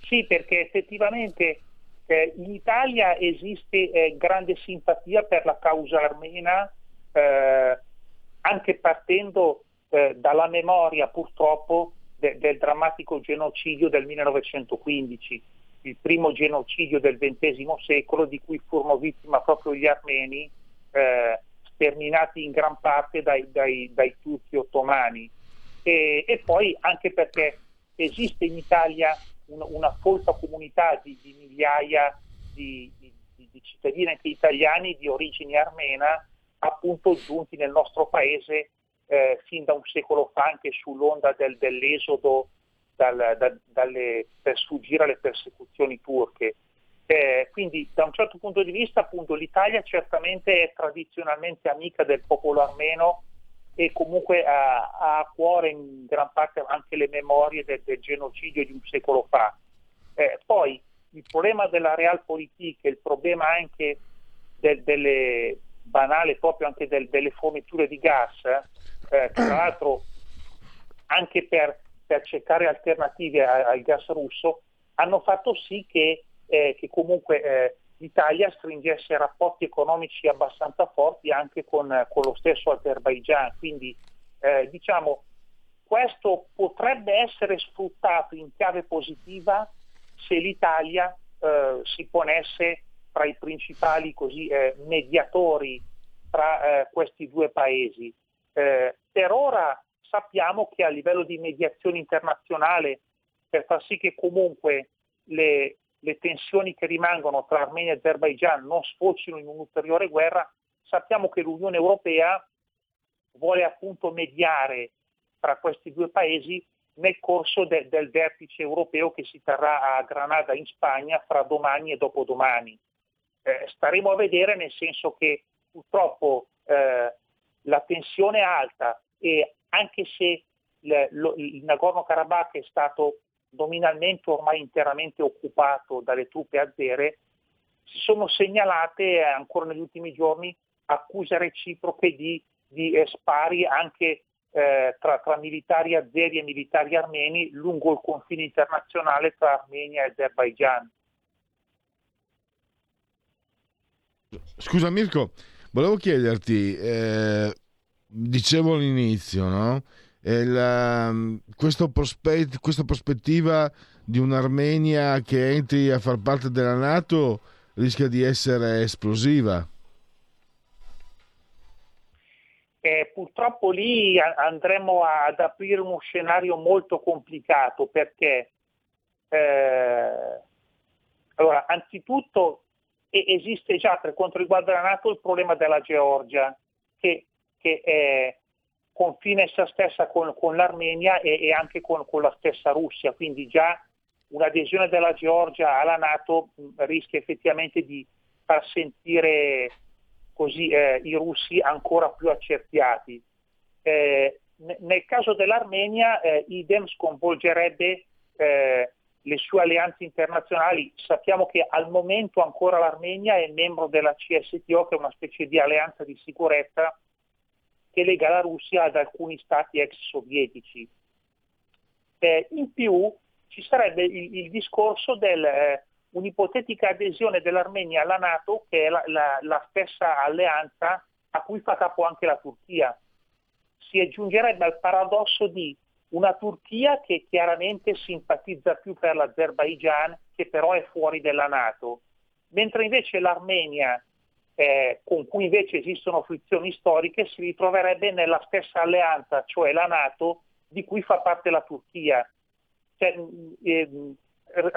Sì, perché effettivamente eh, in Italia esiste eh, grande simpatia per la causa armena, eh, anche partendo eh, dalla memoria purtroppo de- del drammatico genocidio del 1915, il primo genocidio del XX secolo di cui furono vittima proprio gli armeni, eh, sterminati in gran parte dai, dai, dai turchi ottomani. E, e, poi anche perché esiste in Italia un, una folta comunità di, di migliaia di, di, di, cittadini anche italiani di origine armena appunto giunti nel nostro paese eh, fin da un secolo fa anche sull'onda del, dell'esodo dal, da, dalle, per sfuggire alle persecuzioni turche. Eh, quindi da un certo punto di vista appunto l'Italia certamente è tradizionalmente amica del popolo armeno e comunque ha, ha a cuore in gran parte anche le memorie del, del genocidio di un secolo fa. Eh, poi il problema della realpolitik, il problema anche del, delle banale proprio anche del, delle forniture di gas, eh, tra l'altro anche per, per cercare alternative al gas russo, hanno fatto sì che eh, che comunque eh, l'Italia stringesse rapporti economici abbastanza forti anche con, con lo stesso Azerbaigian. Quindi eh, diciamo questo potrebbe essere sfruttato in chiave positiva se l'Italia eh, si ponesse tra i principali così, eh, mediatori tra questi due paesi. Per ora sappiamo che a livello di mediazione internazionale, per far sì che comunque le, le tensioni che rimangono tra Armenia e Azerbaigian non sfocino in un'ulteriore guerra, sappiamo che l'Unione Europea vuole appunto mediare tra questi due paesi nel corso de- del vertice europeo che si terrà a Granada in Spagna fra domani e dopodomani. Eh, staremo a vedere nel senso che purtroppo eh, la tensione è alta e anche se il, Nagorno-Karabakh è stato nominalmente ormai interamente occupato dalle truppe azere, si sono segnalate eh, ancora negli ultimi giorni accuse reciproche di, di eh, spari anche eh, tra, tra, militari azeri e militari armeni lungo il confine internazionale tra Armenia e Azerbaigian. Scusa Mirko, volevo chiederti, eh, dicevo all'inizio, no? la, questo prospe- questa prospettiva di un'Armenia che entri a far parte della Nato rischia di essere esplosiva. Eh, purtroppo lì andremo ad aprire uno scenario molto complicato perché eh, allora, anzitutto esiste già per quanto riguarda la Nato il problema della Georgia che, che è, confina essa stessa con, con l'Armenia e, e anche con, con, la stessa Russia, quindi già un'adesione della Georgia alla Nato rischia effettivamente di far sentire così eh, i russi ancora più accerchiati. Eh, nel caso dell'Armenia eh, idem sconvolgerebbe eh, le sue alleanze internazionali. Sappiamo che al momento ancora l'Armenia è membro della CSTO, che è una specie di alleanza di sicurezza che lega la Russia ad alcuni stati ex sovietici. Eh, in più ci sarebbe il, il discorso di eh, un'ipotetica adesione dell'Armenia alla Nato, che è la, la, la, stessa alleanza a cui fa capo anche la Turchia. Si aggiungerebbe al paradosso di una Turchia che chiaramente simpatizza più per l'Azerbaigian, che però è fuori della Nato, mentre invece l'Armenia eh, con cui invece esistono frizioni storiche, si ritroverebbe nella stessa alleanza, cioè la Nato, di cui fa parte la Turchia. Cioè, eh,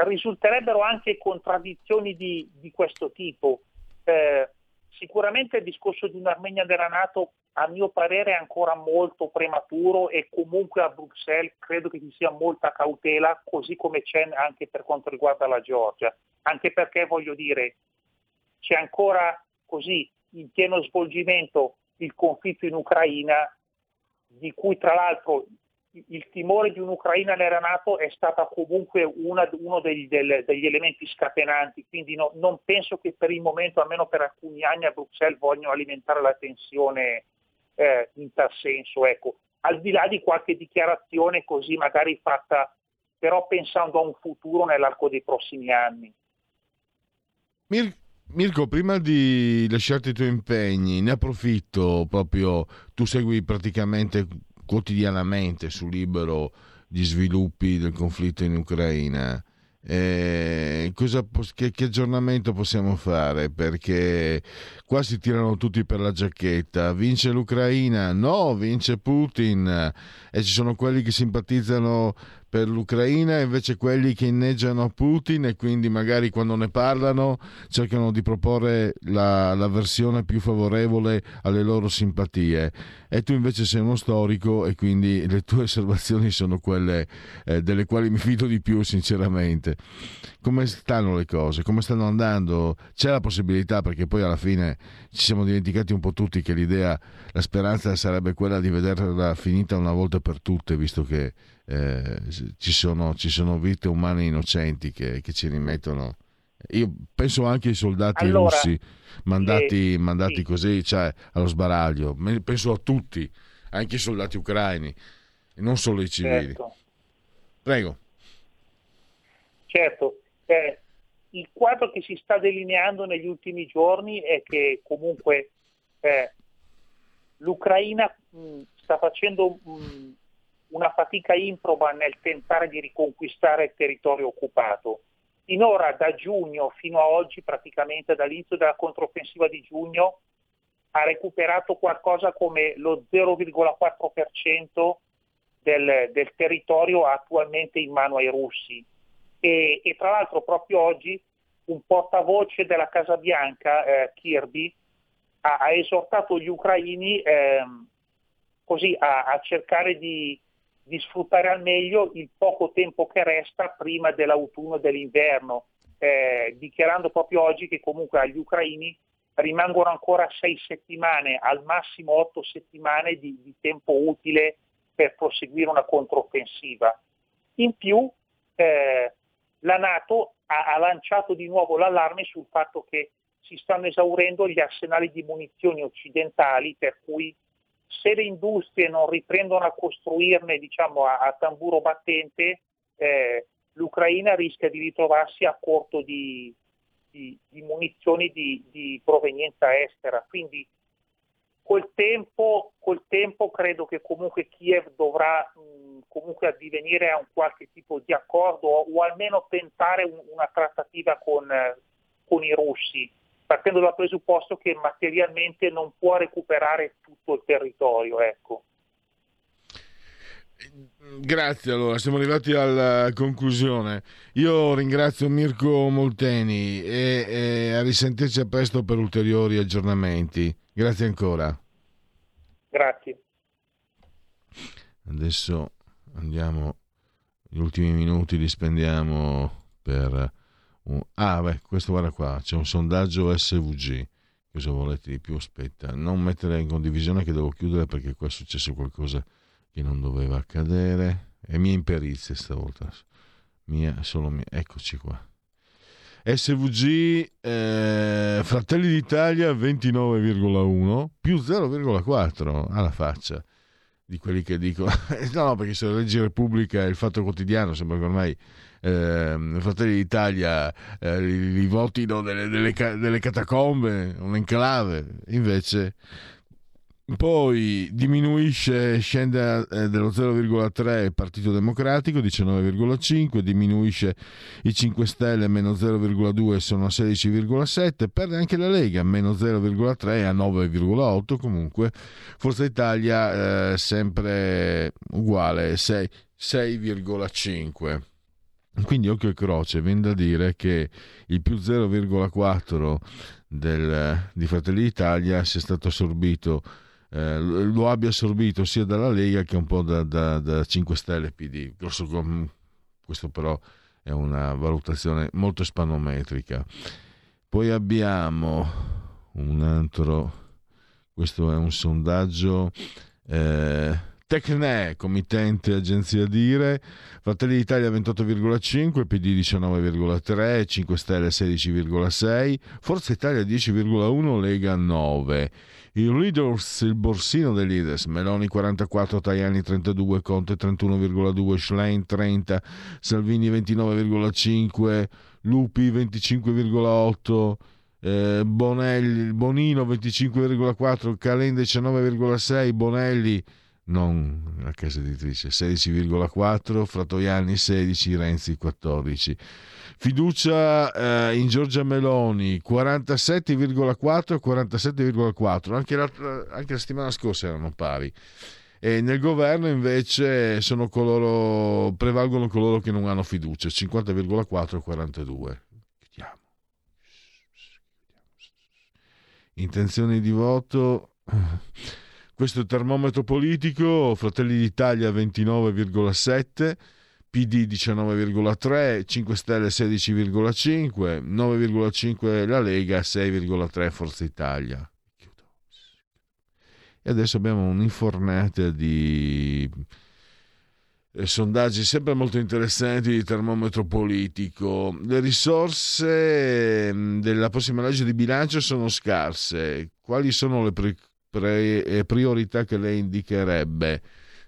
risulterebbero anche contraddizioni di, di questo tipo. Eh, sicuramente il discorso di un'Armenia della Nato a mio parere è ancora molto prematuro e comunque a Bruxelles credo che ci sia molta cautela, così come c'è anche per quanto riguarda la Georgia, anche perché voglio dire c'è ancora così in pieno svolgimento il conflitto in Ucraina, di cui tra l'altro il timore di un'Ucraina nella Nato è stata comunque una, uno degli, del, degli, elementi scatenanti, quindi no, non penso che per il momento, almeno per alcuni anni, a Bruxelles vogliano alimentare la tensione eh, in tal senso. Ecco. Al di là di qualche dichiarazione così magari fatta però pensando a un futuro nell'arco dei prossimi anni. Mir- Mirko, prima di lasciarti i tuoi impegni, ne approfitto proprio, tu segui praticamente quotidianamente su Libero gli sviluppi del conflitto in Ucraina. Eh, cosa, che, che, aggiornamento possiamo fare? Perché qua si tirano tutti per la giacchetta. Vince l'Ucraina? No, vince Putin. E ci sono quelli che simpatizzano per l'Ucraina e invece quelli che inneggiano Putin e quindi magari quando ne parlano cercano di proporre la, la versione più favorevole alle loro simpatie e tu invece sei uno storico e quindi le tue osservazioni sono quelle eh, delle quali mi fido di più sinceramente. Come stanno le cose? Come stanno andando? C'è la possibilità perché poi alla fine ci siamo dimenticati un po' tutti che l'idea, la speranza sarebbe quella di vederla finita una volta per tutte visto che eh, ci, sono, ci, sono, vite umane innocenti che, che, ci rimettono. Io penso anche ai soldati allora, russi mandati, eh, mandati sì. così, cioè allo sbaraglio. Penso a tutti, anche ai soldati ucraini, non solo ai civili. Certo. Prego. Certo, eh, il quadro che si sta delineando negli ultimi giorni è che comunque eh, l'Ucraina mh, sta facendo mh, una fatica improba nel tentare di riconquistare il territorio occupato. Finora da giugno fino a oggi, praticamente dall'inizio della controffensiva di giugno, ha recuperato qualcosa come lo 0,4% del, del territorio attualmente in mano ai russi. E, e, tra l'altro proprio oggi un portavoce della Casa Bianca, eh, Kirby, ha, ha, esortato gli ucraini eh, così a, a cercare di, di sfruttare al meglio il poco tempo che resta prima dell'autunno e dell'inverno, eh, dichiarando proprio oggi che comunque agli ucraini rimangono ancora sei settimane, al massimo otto settimane di, di tempo utile per proseguire una controffensiva. In più eh, la Nato ha, ha lanciato di nuovo l'allarme sul fatto che si stanno esaurendo gli arsenali di munizioni occidentali per cui se le industrie non riprendono a costruirne diciamo, a, a tamburo battente, eh, l'Ucraina rischia di ritrovarsi a corto di, di, di munizioni di, di, provenienza estera. Quindi col tempo, col tempo, credo che comunque Kiev dovrà mh, comunque addivenire a un qualche tipo di accordo o, almeno tentare un, una trattativa con, eh, con i russi partendo dal presupposto che materialmente non può recuperare tutto il territorio. Ecco. Grazie, allora siamo arrivati alla conclusione. Io ringrazio Mirko Molteni e, e a risentirci a presto per ulteriori aggiornamenti. Grazie ancora. Grazie. Adesso andiamo, gli ultimi minuti li spendiamo per Ah, beh, questo guarda qua, c'è un sondaggio SVG. Cosa volete di più? Aspetta, non mettere in condivisione che devo chiudere perché qua è successo qualcosa che non doveva accadere. È mia imperizia stavolta. Mia, solo mia. Eccoci qua. SVG eh, Fratelli d'Italia 29,1 più 0,4 alla faccia di quelli che dicono [laughs] no perché se leggi Repubblica e il Fatto Quotidiano sembra che ormai eh, Fratelli d'Italia eh, li, li, votino delle, delle, delle catacombe, un'enclave, invece poi diminuisce, scende eh, dello 0,3 il Partito Democratico, 19,5, diminuisce i 5 Stelle, meno 0,2 sono a 16,7, perde anche la Lega, meno 0,3 a 9,8, comunque Forza Italia eh, sempre uguale, 6, 6,5. Quindi occhio e croce, viene da dire che il più 0,4 del, di Fratelli d'Italia sia stato assorbito, eh, lo abbia assorbito sia dalla Lega che un po' da, da, da 5 Stelle PD. Grosso, questo però è una valutazione molto spanometrica. Poi abbiamo un altro, questo è un sondaggio. Eh, Tecne, committente agenzia Dire, Fratelli d'Italia 28,5, PD 19,3, 5 Stelle 16,6, Forza Italia 10,1, Lega 9. Il leaders, il borsino dei leaders, Meloni 44, Tajani 32, Conte 31,2, Schlein 30, Salvini 29,5, Lupi 25,8, eh, Bonelli, Bonino 25,4, Calenda 19,6, Bonelli non la casa editrice, 16,4, Fratoianni 16, Renzi 14. Fiducia eh, in Giorgia Meloni 47,4 e 47,4, anche anche la settimana scorsa erano pari. E nel governo invece coloro, prevalgono coloro che non hanno fiducia, 50,4 e 42. Chiudiamo. Intenzioni di voto. Questo è il termometro politico, Fratelli d'Italia 29,7, PD 19,3, 5 Stelle 16,5, 9,5 la Lega, 6,3 Forza Italia. E adesso abbiamo un'infornata di eh, sondaggi sempre molto interessanti di termometro politico. Le risorse mm, della prossima legge di bilancio sono scarse. Quali sono le pre- pre- eh, priorità che lei indicherebbe?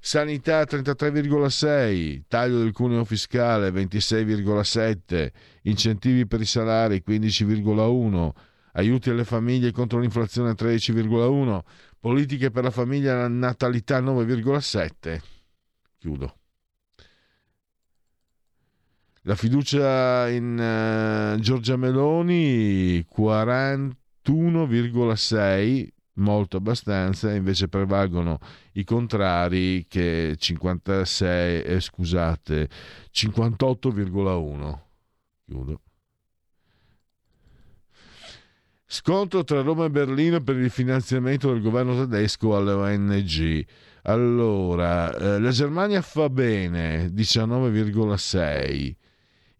Sanità 33,6, taglio del cuneo fiscale 26,7, incentivi per i salari 15,1, aiuti alle famiglie contro l'inflazione 13,1, Politiche per la famiglia la natalità 9,7. Chiudo. La fiducia in uh, Giorgia Meloni 41,6, molto abbastanza, invece prevalgono i contrari che 56, eh, scusate, 58,1. Chiudo. Scontro tra Roma e Berlino per il finanziamento del governo tedesco alle ONG. Allora, eh, la Germania fa bene, 19,6.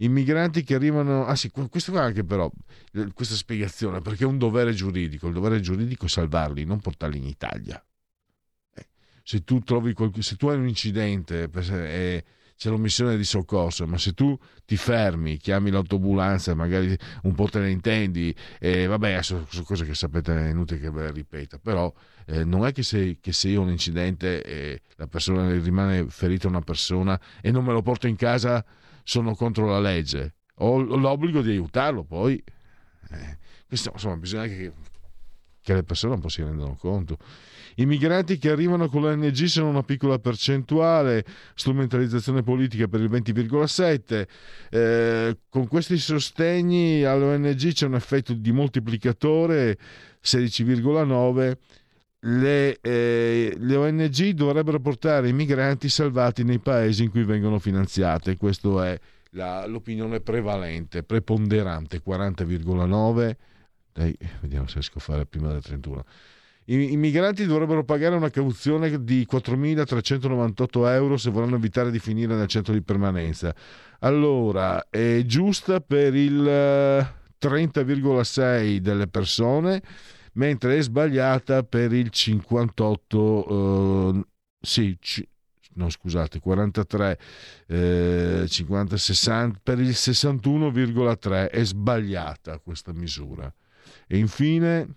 I migranti che arrivano... Ah sì, questo qua anche però, eh, questa spiegazione, perché è un dovere giuridico. Il dovere giuridico è salvarli, non portarli in Italia. Eh, se tu trovi qualche, se tu hai un incidente e c'è l'omissione di soccorso, ma se tu ti fermi, chiami l'autobulanza, magari un po' te ne intendi, e vabbè, sono, sono cose che sapete, è inutile che ve le ripeta, però eh, non è che se, che se io ho un incidente e la persona rimane ferita una persona e non me lo porto in casa, sono contro la legge. Ho l'obbligo di aiutarlo, poi... Eh, questo, insomma, bisogna che, che le persone un po' si rendano conto. I migranti che arrivano con l'ONG sono una piccola percentuale, strumentalizzazione politica per il 20,7%. Eh, con questi sostegni all'ONG c'è un effetto di moltiplicatore 16,9%. Le, eh, le, ONG dovrebbero portare i migranti salvati nei paesi in cui vengono finanziate. Questa è la, l'opinione prevalente, preponderante, 40,9. Dai, vediamo se riesco a fare prima del 31. I, migranti dovrebbero pagare una cauzione di 4.398 euro se vorranno evitare di finire nel centro di permanenza. Allora, è giusta per il 30,6 eh, delle persone, mentre è sbagliata per il 58, eh, sì, c- no scusate, 43, eh, 50, 60, per il 61,3 è sbagliata questa misura. E infine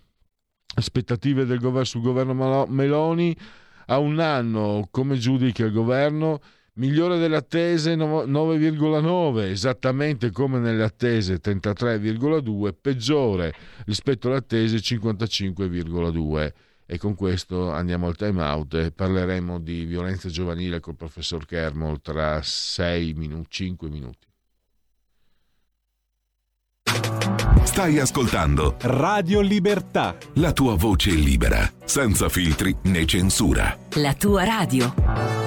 aspettative del governo, sul governo Meloni. A un anno, come giudica il governo? Migliore delle attese 9,9, esattamente come nelle attese 33,2, peggiore rispetto alle attese 55,2. E con questo andiamo al time out e parleremo di violenza giovanile col professor Kermol tra 6 minuti, 5 minuti. Stai ascoltando Radio Libertà. La tua voce libera, senza filtri né censura. La tua radio.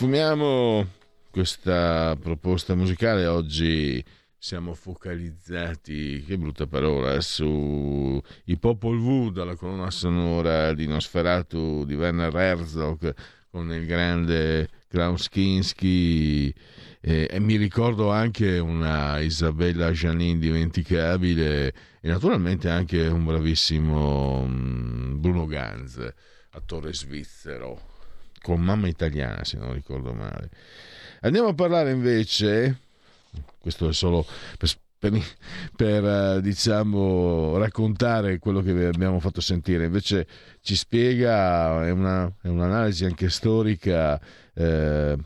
Sfumiamo questa proposta musicale. Oggi siamo focalizzati, che brutta parola, su i Popol Vuh dalla colonna sonora di Nosferatu di Werner Herzog con il grande Klaus Kinski. Eh, e mi ricordo anche una Isabella Janin dimenticabile e naturalmente anche un bravissimo um, Bruno Ganz, attore svizzero, con mamma italiana se non ricordo male. Andiamo a parlare invece, questo è solo per, per, per eh, diciamo, raccontare quello che vi abbiamo fatto sentire, invece ci spiega, è, una, è un'analisi anche storica. Eh,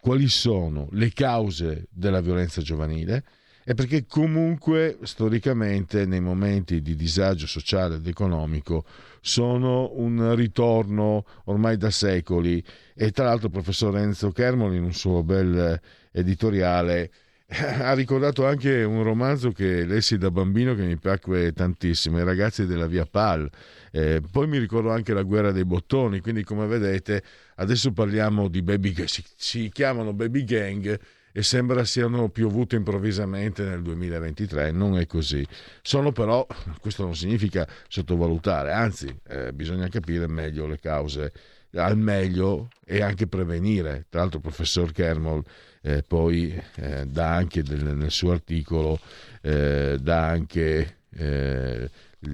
quali sono le cause della violenza giovanile e perché comunque storicamente nei momenti di disagio sociale ed economico sono un ritorno ormai da secoli e tra l'altro il professor Enzo Kermol in un suo bel editoriale [laughs] ha ricordato anche un romanzo che lessi da bambino che mi piacque tantissimo, I ragazzi della via Pal. Eh, poi mi ricordo anche la guerra dei bottoni, quindi come vedete Adesso parliamo di baby gang, si, si chiamano baby gang e sembra siano piovute improvvisamente nel 2023, non è così. Sono però, questo non significa sottovalutare, anzi eh, bisogna capire meglio le cause al meglio e anche prevenire. Tra l'altro il professor Kermol eh, poi eh, dà anche del, nel suo articolo, eh, dà anche eh,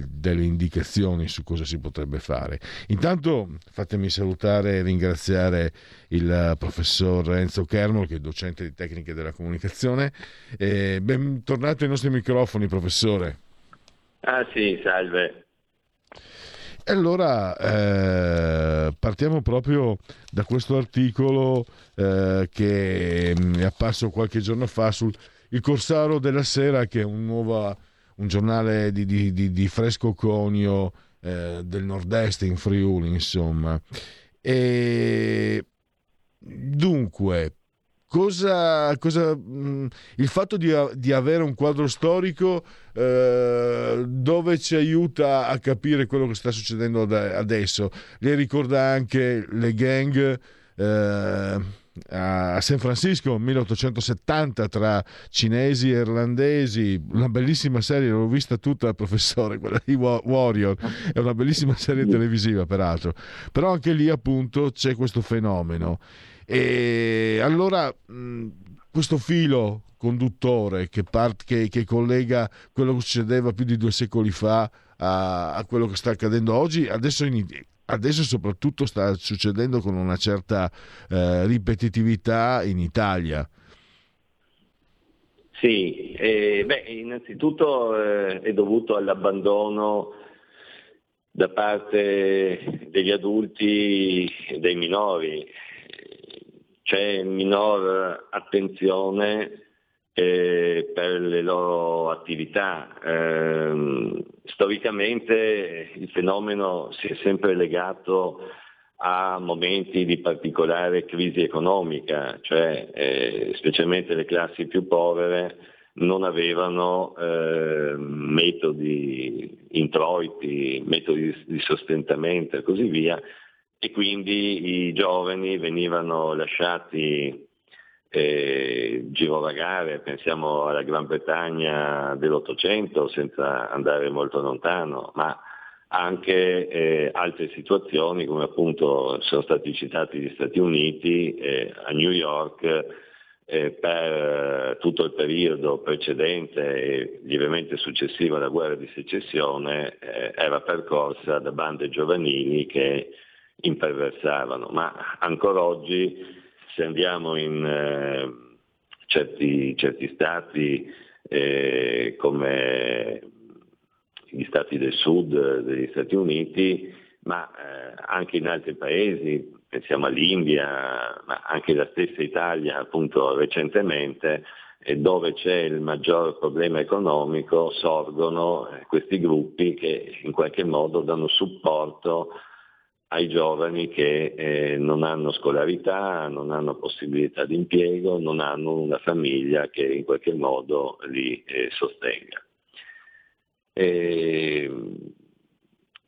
delle indicazioni su cosa si potrebbe fare. Intanto fatemi salutare e ringraziare il professor Enzo Kermol, che è docente di tecniche della comunicazione. E bentornato ai nostri microfoni, professore. Ah sì, salve. Allora eh, partiamo proprio da questo articolo eh, che è apparso qualche giorno fa sul Il Corsaro della Sera, che è un nuovo un giornale di, di, di, di fresco conio eh, del nord-est in Friuli, insomma. E dunque, cosa, cosa mh, il fatto di, di, avere un quadro storico eh, dove ci aiuta a capire quello che sta succedendo adesso. Lei ricorda anche le gang. Eh, a San Francisco 1870 tra cinesi e irlandesi, una bellissima serie, l'ho vista tutta, professore, quella di Warrior, è una bellissima serie televisiva peraltro, però anche lì appunto c'è questo fenomeno. E allora questo filo conduttore che, part, che, che, collega quello che succedeva più di due secoli fa a, a quello che sta accadendo oggi, adesso in, adesso soprattutto sta succedendo con una certa eh, ripetitività in Italia. Sì, eh, beh, innanzitutto eh, è dovuto all'abbandono da parte degli adulti e dei minori. C'è minor attenzione eh, per le loro attività. Eh, storicamente il fenomeno si è sempre legato a momenti di particolare crisi economica, cioè eh, specialmente le classi più povere non avevano eh, metodi, introiti, metodi di sostentamento e così via, e quindi i giovani venivano lasciati eh, girovagare, pensiamo alla Gran Bretagna dell'Ottocento senza andare molto lontano, ma anche eh, altre situazioni come appunto sono stati citati gli Stati Uniti, eh, a New York eh, per tutto il periodo precedente e lievemente successivo alla guerra di secessione eh, era percorsa da bande giovanili che imperversavano, ma ancora oggi se andiamo in eh, certi, certi, stati eh, come gli stati del sud degli Stati Uniti, ma eh, anche in altri paesi, pensiamo all'India, ma anche la stessa Italia appunto recentemente, dove c'è il maggior problema economico, sorgono eh, questi gruppi che in qualche modo danno supporto ai giovani che eh, non hanno scolarità, non hanno possibilità di impiego, non hanno una famiglia che in qualche modo li eh, sostenga. E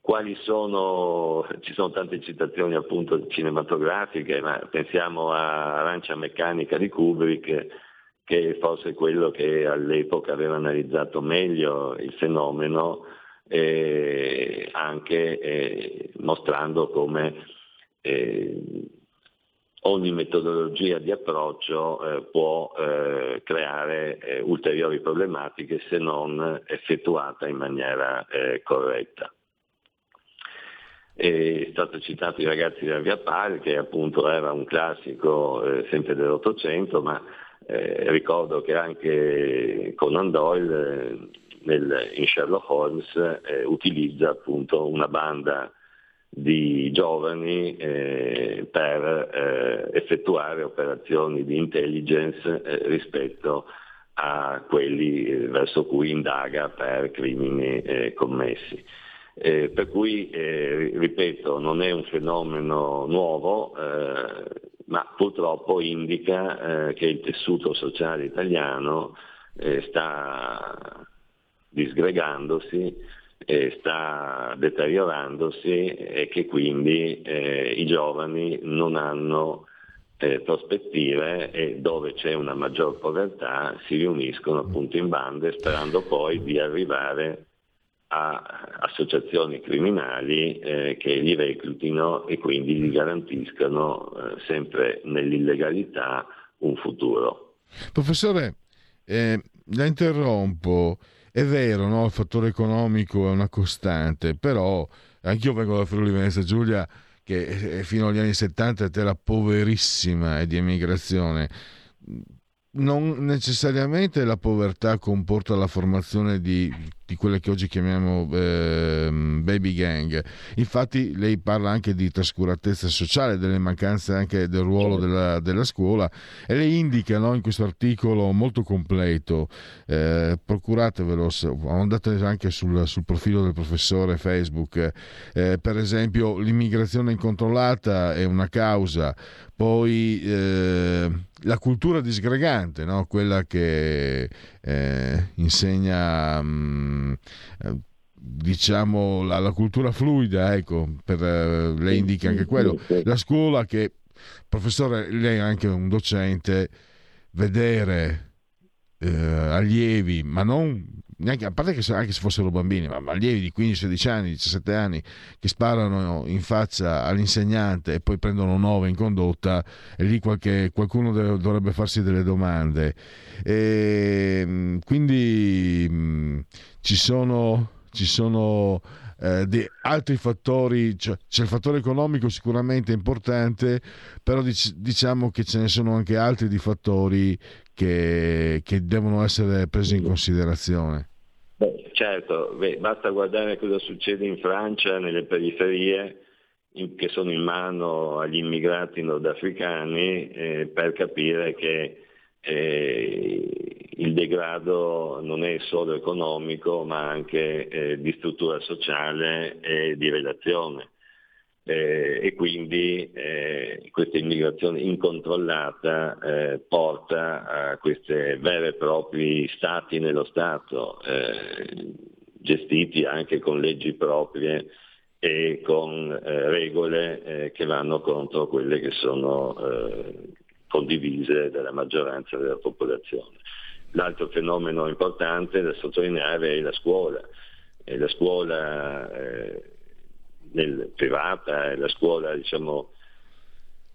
quali sono, ci sono tante citazioni appunto cinematografiche, ma pensiamo a Arancia Meccanica di Kubrick, che è forse quello che all'epoca aveva analizzato meglio il fenomeno, eh, anche eh, mostrando come eh, ogni metodologia di approccio eh, può eh, creare eh, ulteriori problematiche se non effettuata in maniera corretta. È stato citato i ragazzi della Via Pari, che appunto era un classico sempre dell'Ottocento, ma ricordo che anche Conan Doyle nel, in Sherlock Holmes utilizza appunto una banda di giovani eh, per eh, effettuare operazioni di intelligence eh, rispetto a quelli eh, verso cui indaga per crimini eh, commessi. Eh, per cui, ripeto, non è un fenomeno nuovo, ma purtroppo indica che il tessuto sociale italiano sta disgregandosi eh, sta deteriorandosi e che quindi eh, i giovani non hanno eh, prospettive e dove c'è una maggior povertà si riuniscono appunto in bande sperando poi di arrivare a associazioni criminali eh, che li reclutino e quindi gli garantiscano eh, sempre nell'illegalità un futuro. Professore, eh, la interrompo. È vero, no? il fattore economico è una costante, però anch'io vengo da Friuli Venezia Giulia che fino agli anni 70 era poverissima e di emigrazione non necessariamente la povertà comporta la formazione di, di quelle che oggi chiamiamo eh, baby gang. Infatti lei parla anche di trascuratezza sociale, delle mancanze anche del ruolo della, della scuola e lei indica no, in questo articolo molto completo, eh, procuratevelo, andate anche sul, sul, profilo del professore Facebook, eh, per esempio l'immigrazione incontrollata è una causa, poi eh, la cultura disgregante, no? quella che eh, insegna mh, mm, eh, diciamo la, la, cultura fluida, ecco, per, eh, lei indica anche quello, la scuola che, professore, lei è anche un docente, vedere eh, allievi, ma non neanche, a parte che anche se fossero bambini, ma allievi di 15-16 anni, 17 anni che sparano in faccia all'insegnante e poi prendono 9 in condotta, e lì qualche, qualcuno dovrebbe farsi delle domande. E, ehm, quindi mm, ci sono, ci sono eh, di altri fattori, cioè, c'è il fattore economico sicuramente importante, però dic- diciamo che ce ne sono anche altri di fattori che, che devono essere presi in considerazione. Beh, certo, beh, basta guardare cosa succede in Francia, nelle periferie in, che sono in mano agli immigrati nordafricani eh, per capire che eh, il degrado non è solo economico ma anche eh, di struttura sociale e di relazione. Eh, e quindi eh, questa immigrazione incontrollata eh, porta a questi veri e propri stati nello Stato, eh, gestiti anche con leggi proprie e con regole che vanno contro quelle che sono condivise dalla maggioranza della popolazione. L'altro fenomeno importante da sottolineare è la scuola. la scuola nel, privata e la scuola diciamo,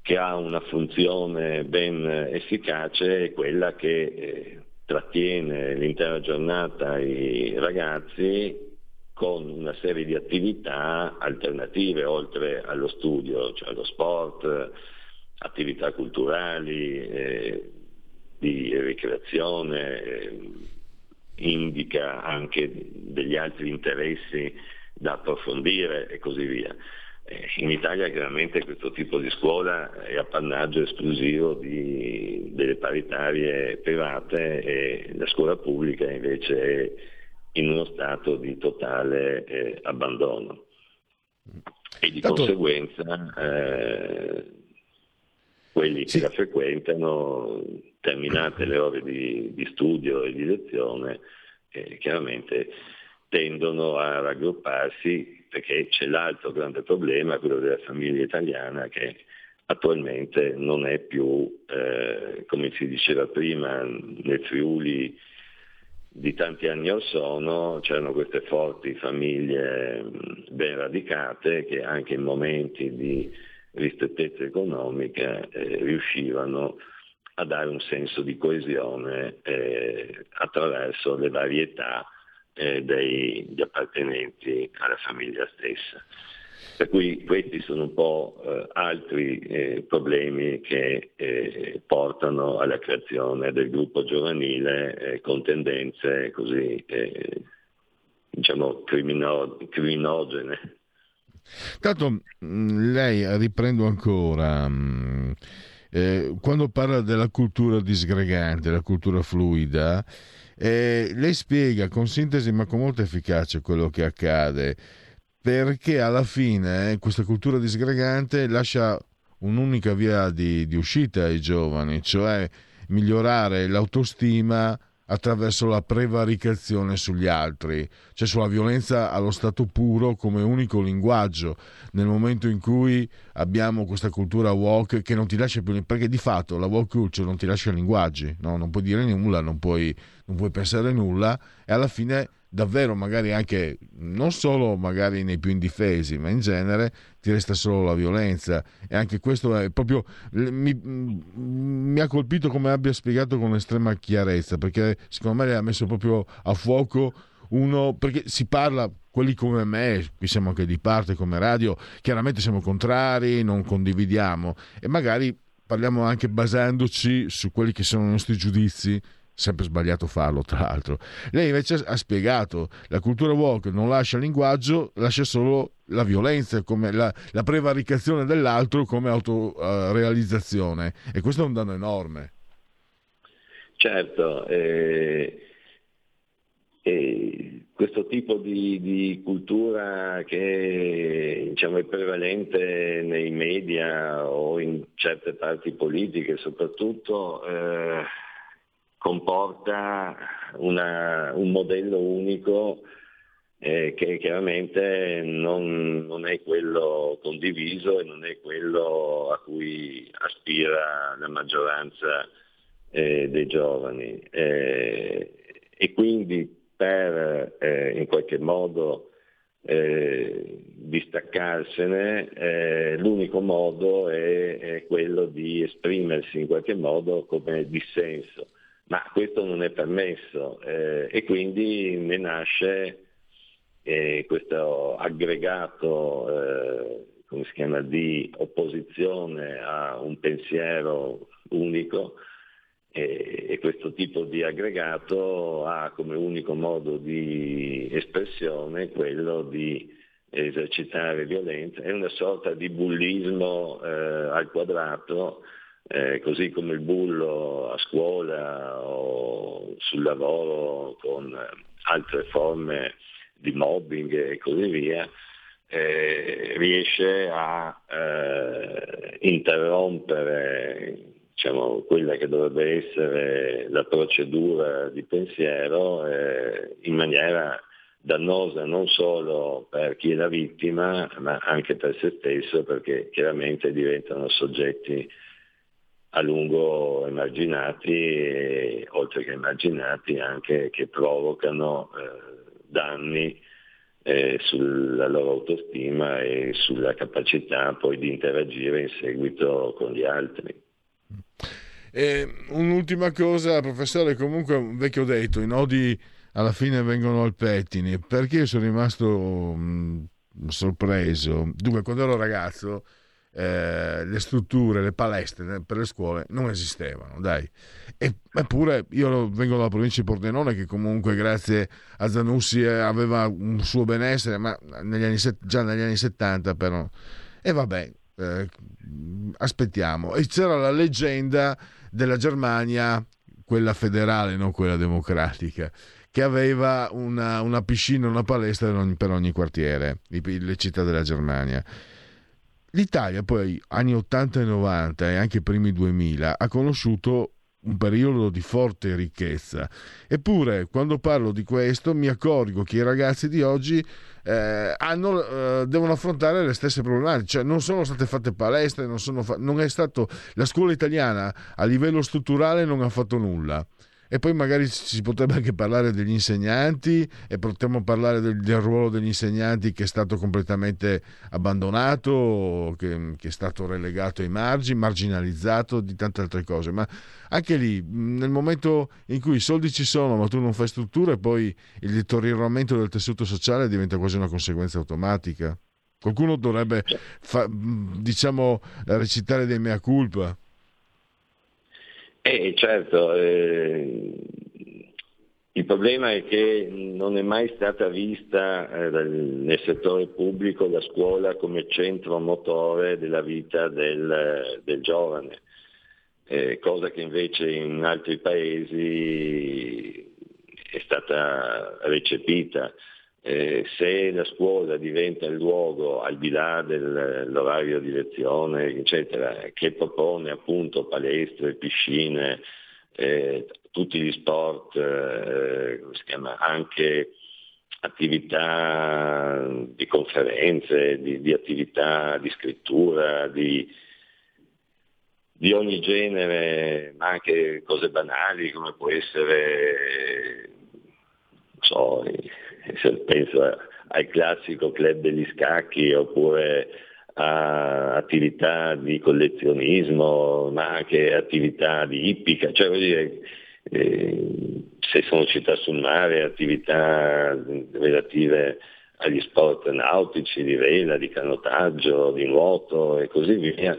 che ha una funzione ben efficace è quella che eh, trattiene l'intera giornata i ragazzi con una serie di attività alternative oltre allo studio, cioè lo sport, attività culturali, eh, di ricreazione, eh, indica anche degli altri interessi da approfondire e così via. Eh, in Italia chiaramente questo tipo di scuola è appannaggio esclusivo di, delle paritarie private e la scuola pubblica invece è in uno stato di totale eh, abbandono e di Tanto... conseguenza eh, quelli sì. che la frequentano, terminate le ore di, di studio e di lezione, eh, chiaramente tendono a raggrupparsi perché c'è l'altro grande problema, quello della famiglia italiana che attualmente non è più, eh, come si diceva prima, nel Friuli di tanti anni or sono c'erano queste forti famiglie ben radicate che anche in momenti di ristrettezza economica eh, riuscivano a dare un senso di coesione eh, attraverso le varietà eh, degli appartenenti alla famiglia stessa. Per cui questi sono un po' eh, altri eh, problemi che eh, portano alla creazione del gruppo giovanile con tendenze così, diciamo, crimino- criminogene. Tanto mm, lei, riprendo ancora, mm, eh, quando parla della cultura disgregante, la cultura fluida, lei spiega con sintesi ma con molta efficacia quello che accade. Perché alla fine eh, questa cultura disgregante lascia un'unica via di, di, uscita ai giovani, cioè migliorare l'autostima attraverso la prevaricazione sugli altri, cioè sulla violenza allo stato puro come unico linguaggio, nel momento in cui abbiamo questa cultura woke che non ti lascia più, perché di fatto la woke culture non ti lascia linguaggi, no? non puoi dire nulla, non puoi, non puoi pensare nulla e alla fine davvero magari anche non solo magari nei più indifesi ma in genere ti resta solo la violenza. E anche questo è proprio mi, mi ha colpito come abbia spiegato con estrema chiarezza perché secondo me ha messo proprio a fuoco uno perché si parla quelli come me, qui siamo anche di parte come radio, chiaramente siamo contrari, non condividiamo. E magari parliamo anche basandoci su quelli che sono i nostri giudizi sempre sbagliato farlo tra l'altro. Lei invece ha spiegato, la cultura woke non lascia linguaggio, lascia solo la violenza, come la, la prevaricazione dell'altro come autorealizzazione e questo è un danno enorme. Certo, eh, eh, questo tipo di, di, cultura che diciamo, è prevalente nei media o in certe parti politiche soprattutto, eh, comporta una, un modello unico eh, che chiaramente non, non, è quello condiviso e non è quello a cui aspira la maggioranza eh, dei giovani. Eh, e quindi per eh, in qualche modo eh, distaccarsene, eh, l'unico modo è, è, quello di esprimersi in qualche modo come dissenso ma questo non è permesso eh, e quindi ne nasce eh, questo aggregato eh, come si chiama, di opposizione a un pensiero unico e questo tipo di aggregato ha come unico modo di espressione quello di esercitare violenza, è una sorta di bullismo eh, al quadrato eh, così come il bullo a scuola o sul lavoro con altre forme di mobbing e così via, eh, riesce a eh, interrompere diciamo, quella che dovrebbe essere la procedura di pensiero eh, in maniera dannosa non solo per chi è la vittima, ma anche per se stesso, perché chiaramente diventano soggetti a lungo emarginati oltre che emarginati anche che provocano eh, danni eh, sulla loro autostima e sulla capacità poi di interagire in seguito con gli altri. E un'ultima cosa, professore, comunque un vecchio detto, i nodi alla fine vengono al pettine, perché sono rimasto mh, sorpreso. Dunque, quando ero ragazzo eh, le strutture, le palestre per le scuole non esistevano, dai. Eppure io vengo dalla provincia di Pordenone che comunque grazie a Zanussi eh, aveva un suo benessere, ma negli anni, già negli anni 70 però. E vabbè, eh, aspettiamo. E c'era la leggenda della Germania, quella federale, non quella democratica che aveva una, una piscina, una palestra per ogni quartiere, le città della Germania. L'Italia poi, anni 80 e 90 e anche i primi 2000, ha conosciuto un periodo di forte ricchezza. Eppure, quando parlo di questo, mi accorgo che i ragazzi di oggi eh, hanno, eh, devono affrontare le stesse problematiche, cioè non sono state fatte palestre, non, fa- non è stato la scuola italiana a livello strutturale non ha fatto nulla e poi magari si potrebbe anche parlare degli insegnanti e potremmo parlare del, del ruolo degli insegnanti che è stato completamente abbandonato, che, che, è stato relegato ai margini, marginalizzato, di tante altre cose. Ma anche lì, nel momento in cui i soldi ci sono, ma tu non fai strutture, poi il deterioramento del tessuto sociale diventa quasi una conseguenza automatica. Qualcuno dovrebbe, fa, diciamo, recitare dei mea culpa. Eh, certo, eh, il problema è che non è mai stata vista eh, nel settore pubblico la scuola come centro motore della vita del, del giovane, eh, cosa che invece in altri paesi è stata recepita eh, se la scuola diventa il luogo, al di là dell'orario di lezione, eccetera, che propone appunto palestre, piscine, eh, tutti gli sport, eh, chiama, anche attività di conferenze, di, di attività di scrittura, di, di ogni genere, ma anche cose banali come può essere, non so, penso al classico club degli scacchi oppure a attività di collezionismo, ma anche attività di ippica, cioè voglio dire, eh, se sono città sul mare, attività relative agli sport nautici, di vela, di canottaggio, di nuoto e così via,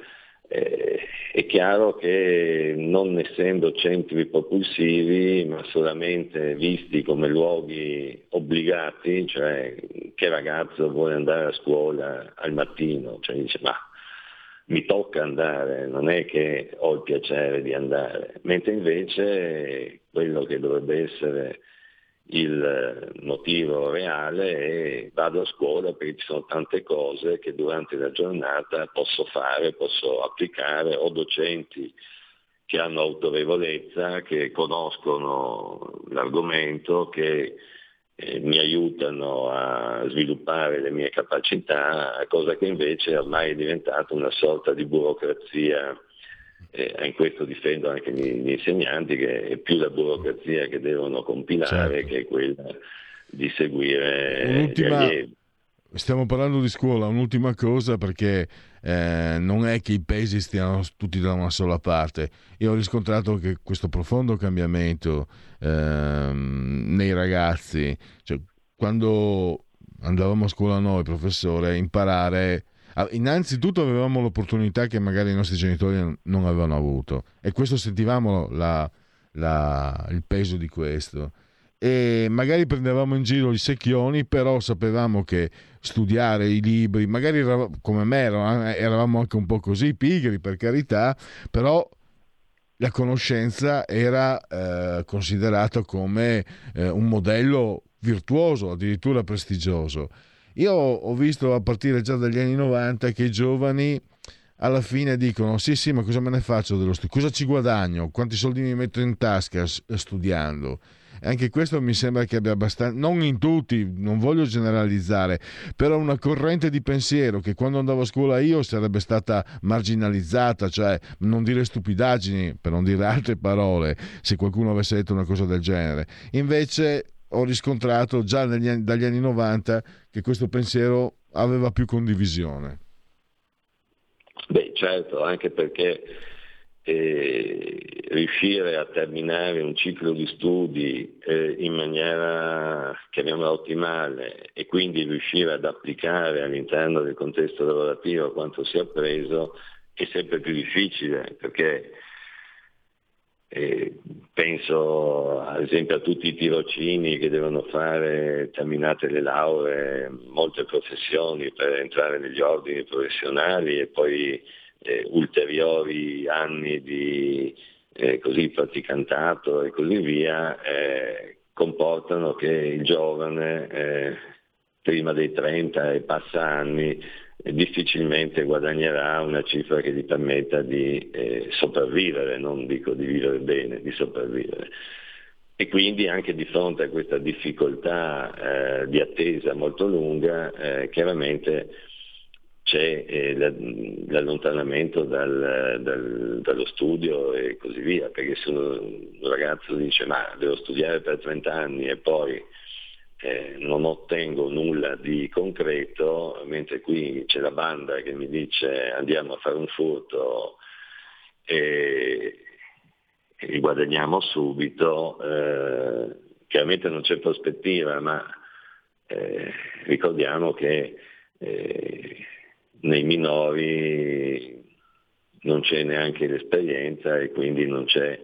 eh, è chiaro che non essendo centri propulsivi, ma solamente visti come luoghi obbligati, cioè che ragazzo vuole andare a scuola al mattino, cioè dice ma mi tocca andare, non è che ho il piacere di andare, mentre invece quello che dovrebbe essere il motivo reale è vado a scuola perché ci sono tante cose che durante la giornata posso fare, posso applicare, ho docenti che hanno autorevolezza, che conoscono l'argomento, che eh, mi aiutano a sviluppare le mie capacità, cosa che invece ormai è diventata una sorta di burocrazia eh, in questo difendo anche gli, gli, insegnanti che è più la burocrazia che devono compilare certo. che quella di seguire Un'ultima... Stiamo parlando di scuola, un'ultima cosa perché eh, non è che i pesi stiano tutti da una sola parte. Io ho riscontrato che questo profondo cambiamento eh, nei ragazzi, cioè, quando andavamo a scuola noi, professore, imparare innanzitutto avevamo l'opportunità che magari i nostri genitori non avevano avuto e questo sentivamo la, la, il peso di questo. E magari prendevamo in giro i secchioni però sapevamo che studiare i libri magari come me eravamo anche un po' così pigri per carità però la conoscenza era eh, considerata come eh, un modello virtuoso addirittura prestigioso io ho visto a partire già dagli anni 90 che i giovani alla fine dicono sì sì ma cosa me ne faccio dello studio, cosa ci guadagno, quanti soldi mi metto in tasca studiando. Anche questo mi sembra che abbia abbastanza, non in tutti, non voglio generalizzare, però una corrente di pensiero che quando andavo a scuola io sarebbe stata marginalizzata, cioè non dire stupidaggini, per non dire [laughs] altre parole, se qualcuno avesse detto una cosa del genere. Invece ho riscontrato già anni, dagli anni 90 che questo pensiero aveva più condivisione. Beh, certo, anche perché eh, riuscire a terminare un ciclo di studi eh, in maniera, chiamiamola ottimale, e quindi riuscire ad applicare all'interno del contesto lavorativo quanto si è appreso è sempre più difficile, perché e penso ad esempio a tutti i tirocini che devono fare terminate le lauree, molte professioni per entrare negli ordini professionali e poi eh, ulteriori anni di eh, così praticantato e così via eh, comportano che il giovane eh, prima dei 30 e passa anni difficilmente guadagnerà una cifra che gli permetta di eh, sopravvivere, non dico di vivere bene, di sopravvivere. E quindi anche di fronte a questa difficoltà eh, di attesa molto lunga, eh, chiaramente c'è eh, l'allontanamento dal, dal, dallo studio e così via, perché se un ragazzo dice ma devo studiare per 30 anni e poi eh, non ottengo nulla di concreto, mentre qui c'è la banda che mi dice andiamo a fare un furto e, e guadagniamo subito, eh, chiaramente non c'è prospettiva, ma eh, ricordiamo che eh, nei minori non c'è neanche l'esperienza e quindi non c'è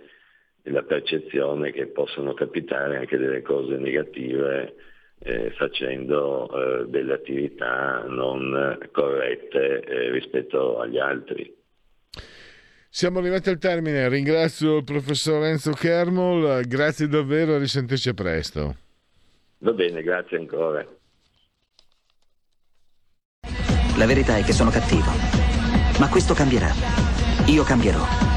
la percezione che possono capitare anche delle cose negative eh, facendo eh, delle attività non corrette eh, rispetto agli altri. Siamo arrivati al termine, ringrazio il professor Enzo Kermol, grazie davvero e risentirci presto. Va bene, grazie ancora. La verità è che sono cattivo, ma questo cambierà. Io cambierò.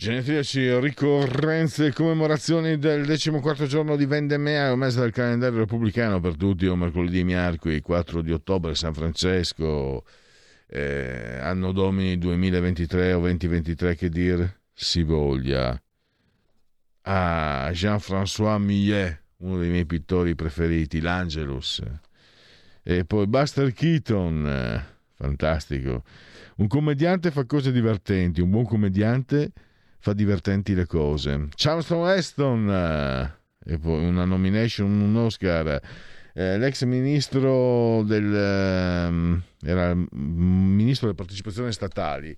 Genetriaci, ricorrenze e commemorazioni del decimoquarto giorno di Vendemea, un mese del calendario repubblicano per tutti, o mercoledì miarqui, 4 di ottobre, San Francesco, eh, anno domini 2023 o 2023, che dir si voglia. A ah, Jean-François Millet, uno dei miei pittori preferiti, l'Angelus. E poi Buster Keaton, fantastico. Un commediante fa cose divertenti, un buon commediante fa divertenti le cose. Charleston Weston, eh, e poi una nomination, un Oscar. Eh, l'ex ministro del eh, era ministro delle partecipazioni statali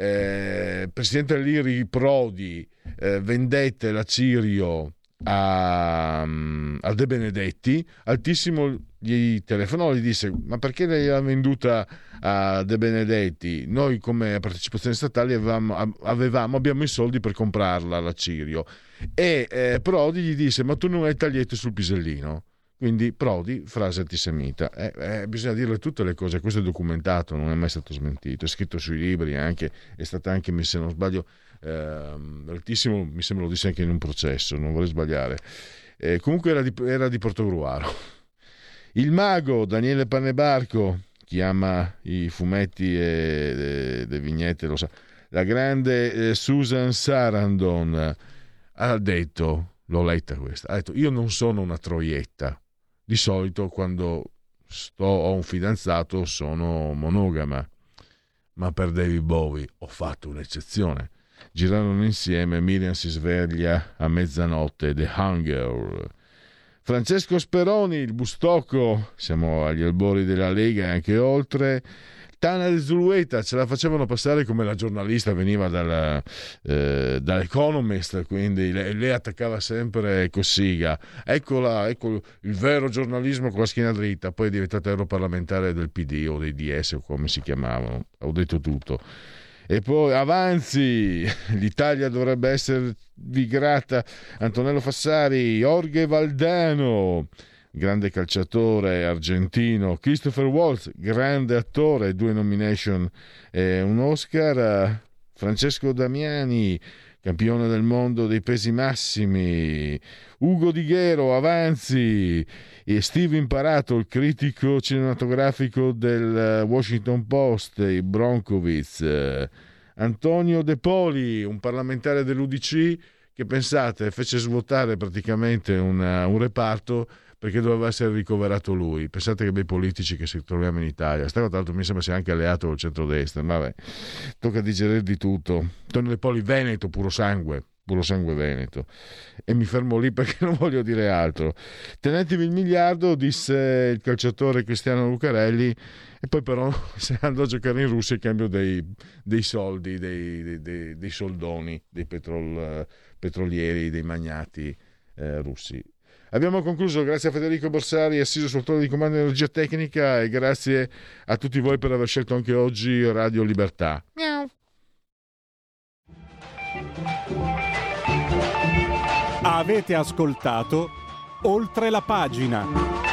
eh, presidente dell'IRI Prodi eh, vendette la Cirio a, a De Benedetti altissimo gli telefonò e gli disse ma perché lei l'ha venduta a De Benedetti? Noi come partecipazione statale avevamo, avevamo abbiamo i soldi per comprarla la Cirio e eh, Prodi gli disse ma tu non hai tagliette sul pisellino. Quindi Prodi, frase antisemita. Eh, eh, bisogna dirle tutte le cose, questo è documentato, non è mai stato smentito, è scritto sui libri, anche, è stata anche, se non sbaglio, eh, altissimo, mi sembra lo disse anche in un processo, non vorrei sbagliare. Eh, comunque era di, era di Portogruaro. Il mago Daniele Pannebarco, chi ama i fumetti e le vignette lo sa, la grande eh, Susan Sarandon ha detto, l'ho letta questa, ha detto io non sono una troietta, di solito quando sto, ho un fidanzato sono monogama, ma per David Bowie ho fatto un'eccezione. Girarono insieme, Miriam si sveglia a mezzanotte, The Hunger, Francesco Speroni, il Bustocco, siamo agli albori della Lega e anche oltre. Tana Zulueta ce la facevano passare come la giornalista veniva dalla, eh, dall'Economist, quindi lei, lei, attaccava sempre Cossiga. Eccola, ecco il vero giornalismo con la schiena dritta, poi è diventata europarlamentare del PD o dei DS o come si chiamavano. Ho detto tutto. E poi avanzi, [laughs] l'Italia dovrebbe esservi grata. Antonello Fassari, Jorge Valdano, grande calciatore argentino. Christopher Waltz, grande attore, due nomination e un Oscar. Francesco Damiani, campione del mondo dei pesi massimi. Ugo Di Ghero, avanzi. E Steve Imparato, il critico cinematografico del Washington Post, i Broncovic. Antonio De Poli, un parlamentare dell'UDC che pensate fece svuotare praticamente una, un reparto perché doveva essere ricoverato lui. Pensate che bei politici che si troviamo in Italia. Sta tra l'altro mi sembra sia anche alleato col centrodestra. Vabbè, tocca digerire di tutto. Antonio De Poli, Veneto, puro sangue. puro sangue veneto. E mi fermo lì perché [laughs] non voglio dire altro. Tenetevi il miliardo, disse il calciatore Cristiano Lucarelli, e poi però [laughs] se andò a giocare in Russia in cambio dei, dei soldi, dei, dei, dei, soldoni, dei petrol, petrolieri, dei magnati eh, russi. Abbiamo concluso, grazie a Federico Borsari, assiso sul trono di comando di energia tecnica e grazie a tutti voi per aver scelto anche oggi Radio Libertà. Miau. Avete ascoltato oltre la pagina.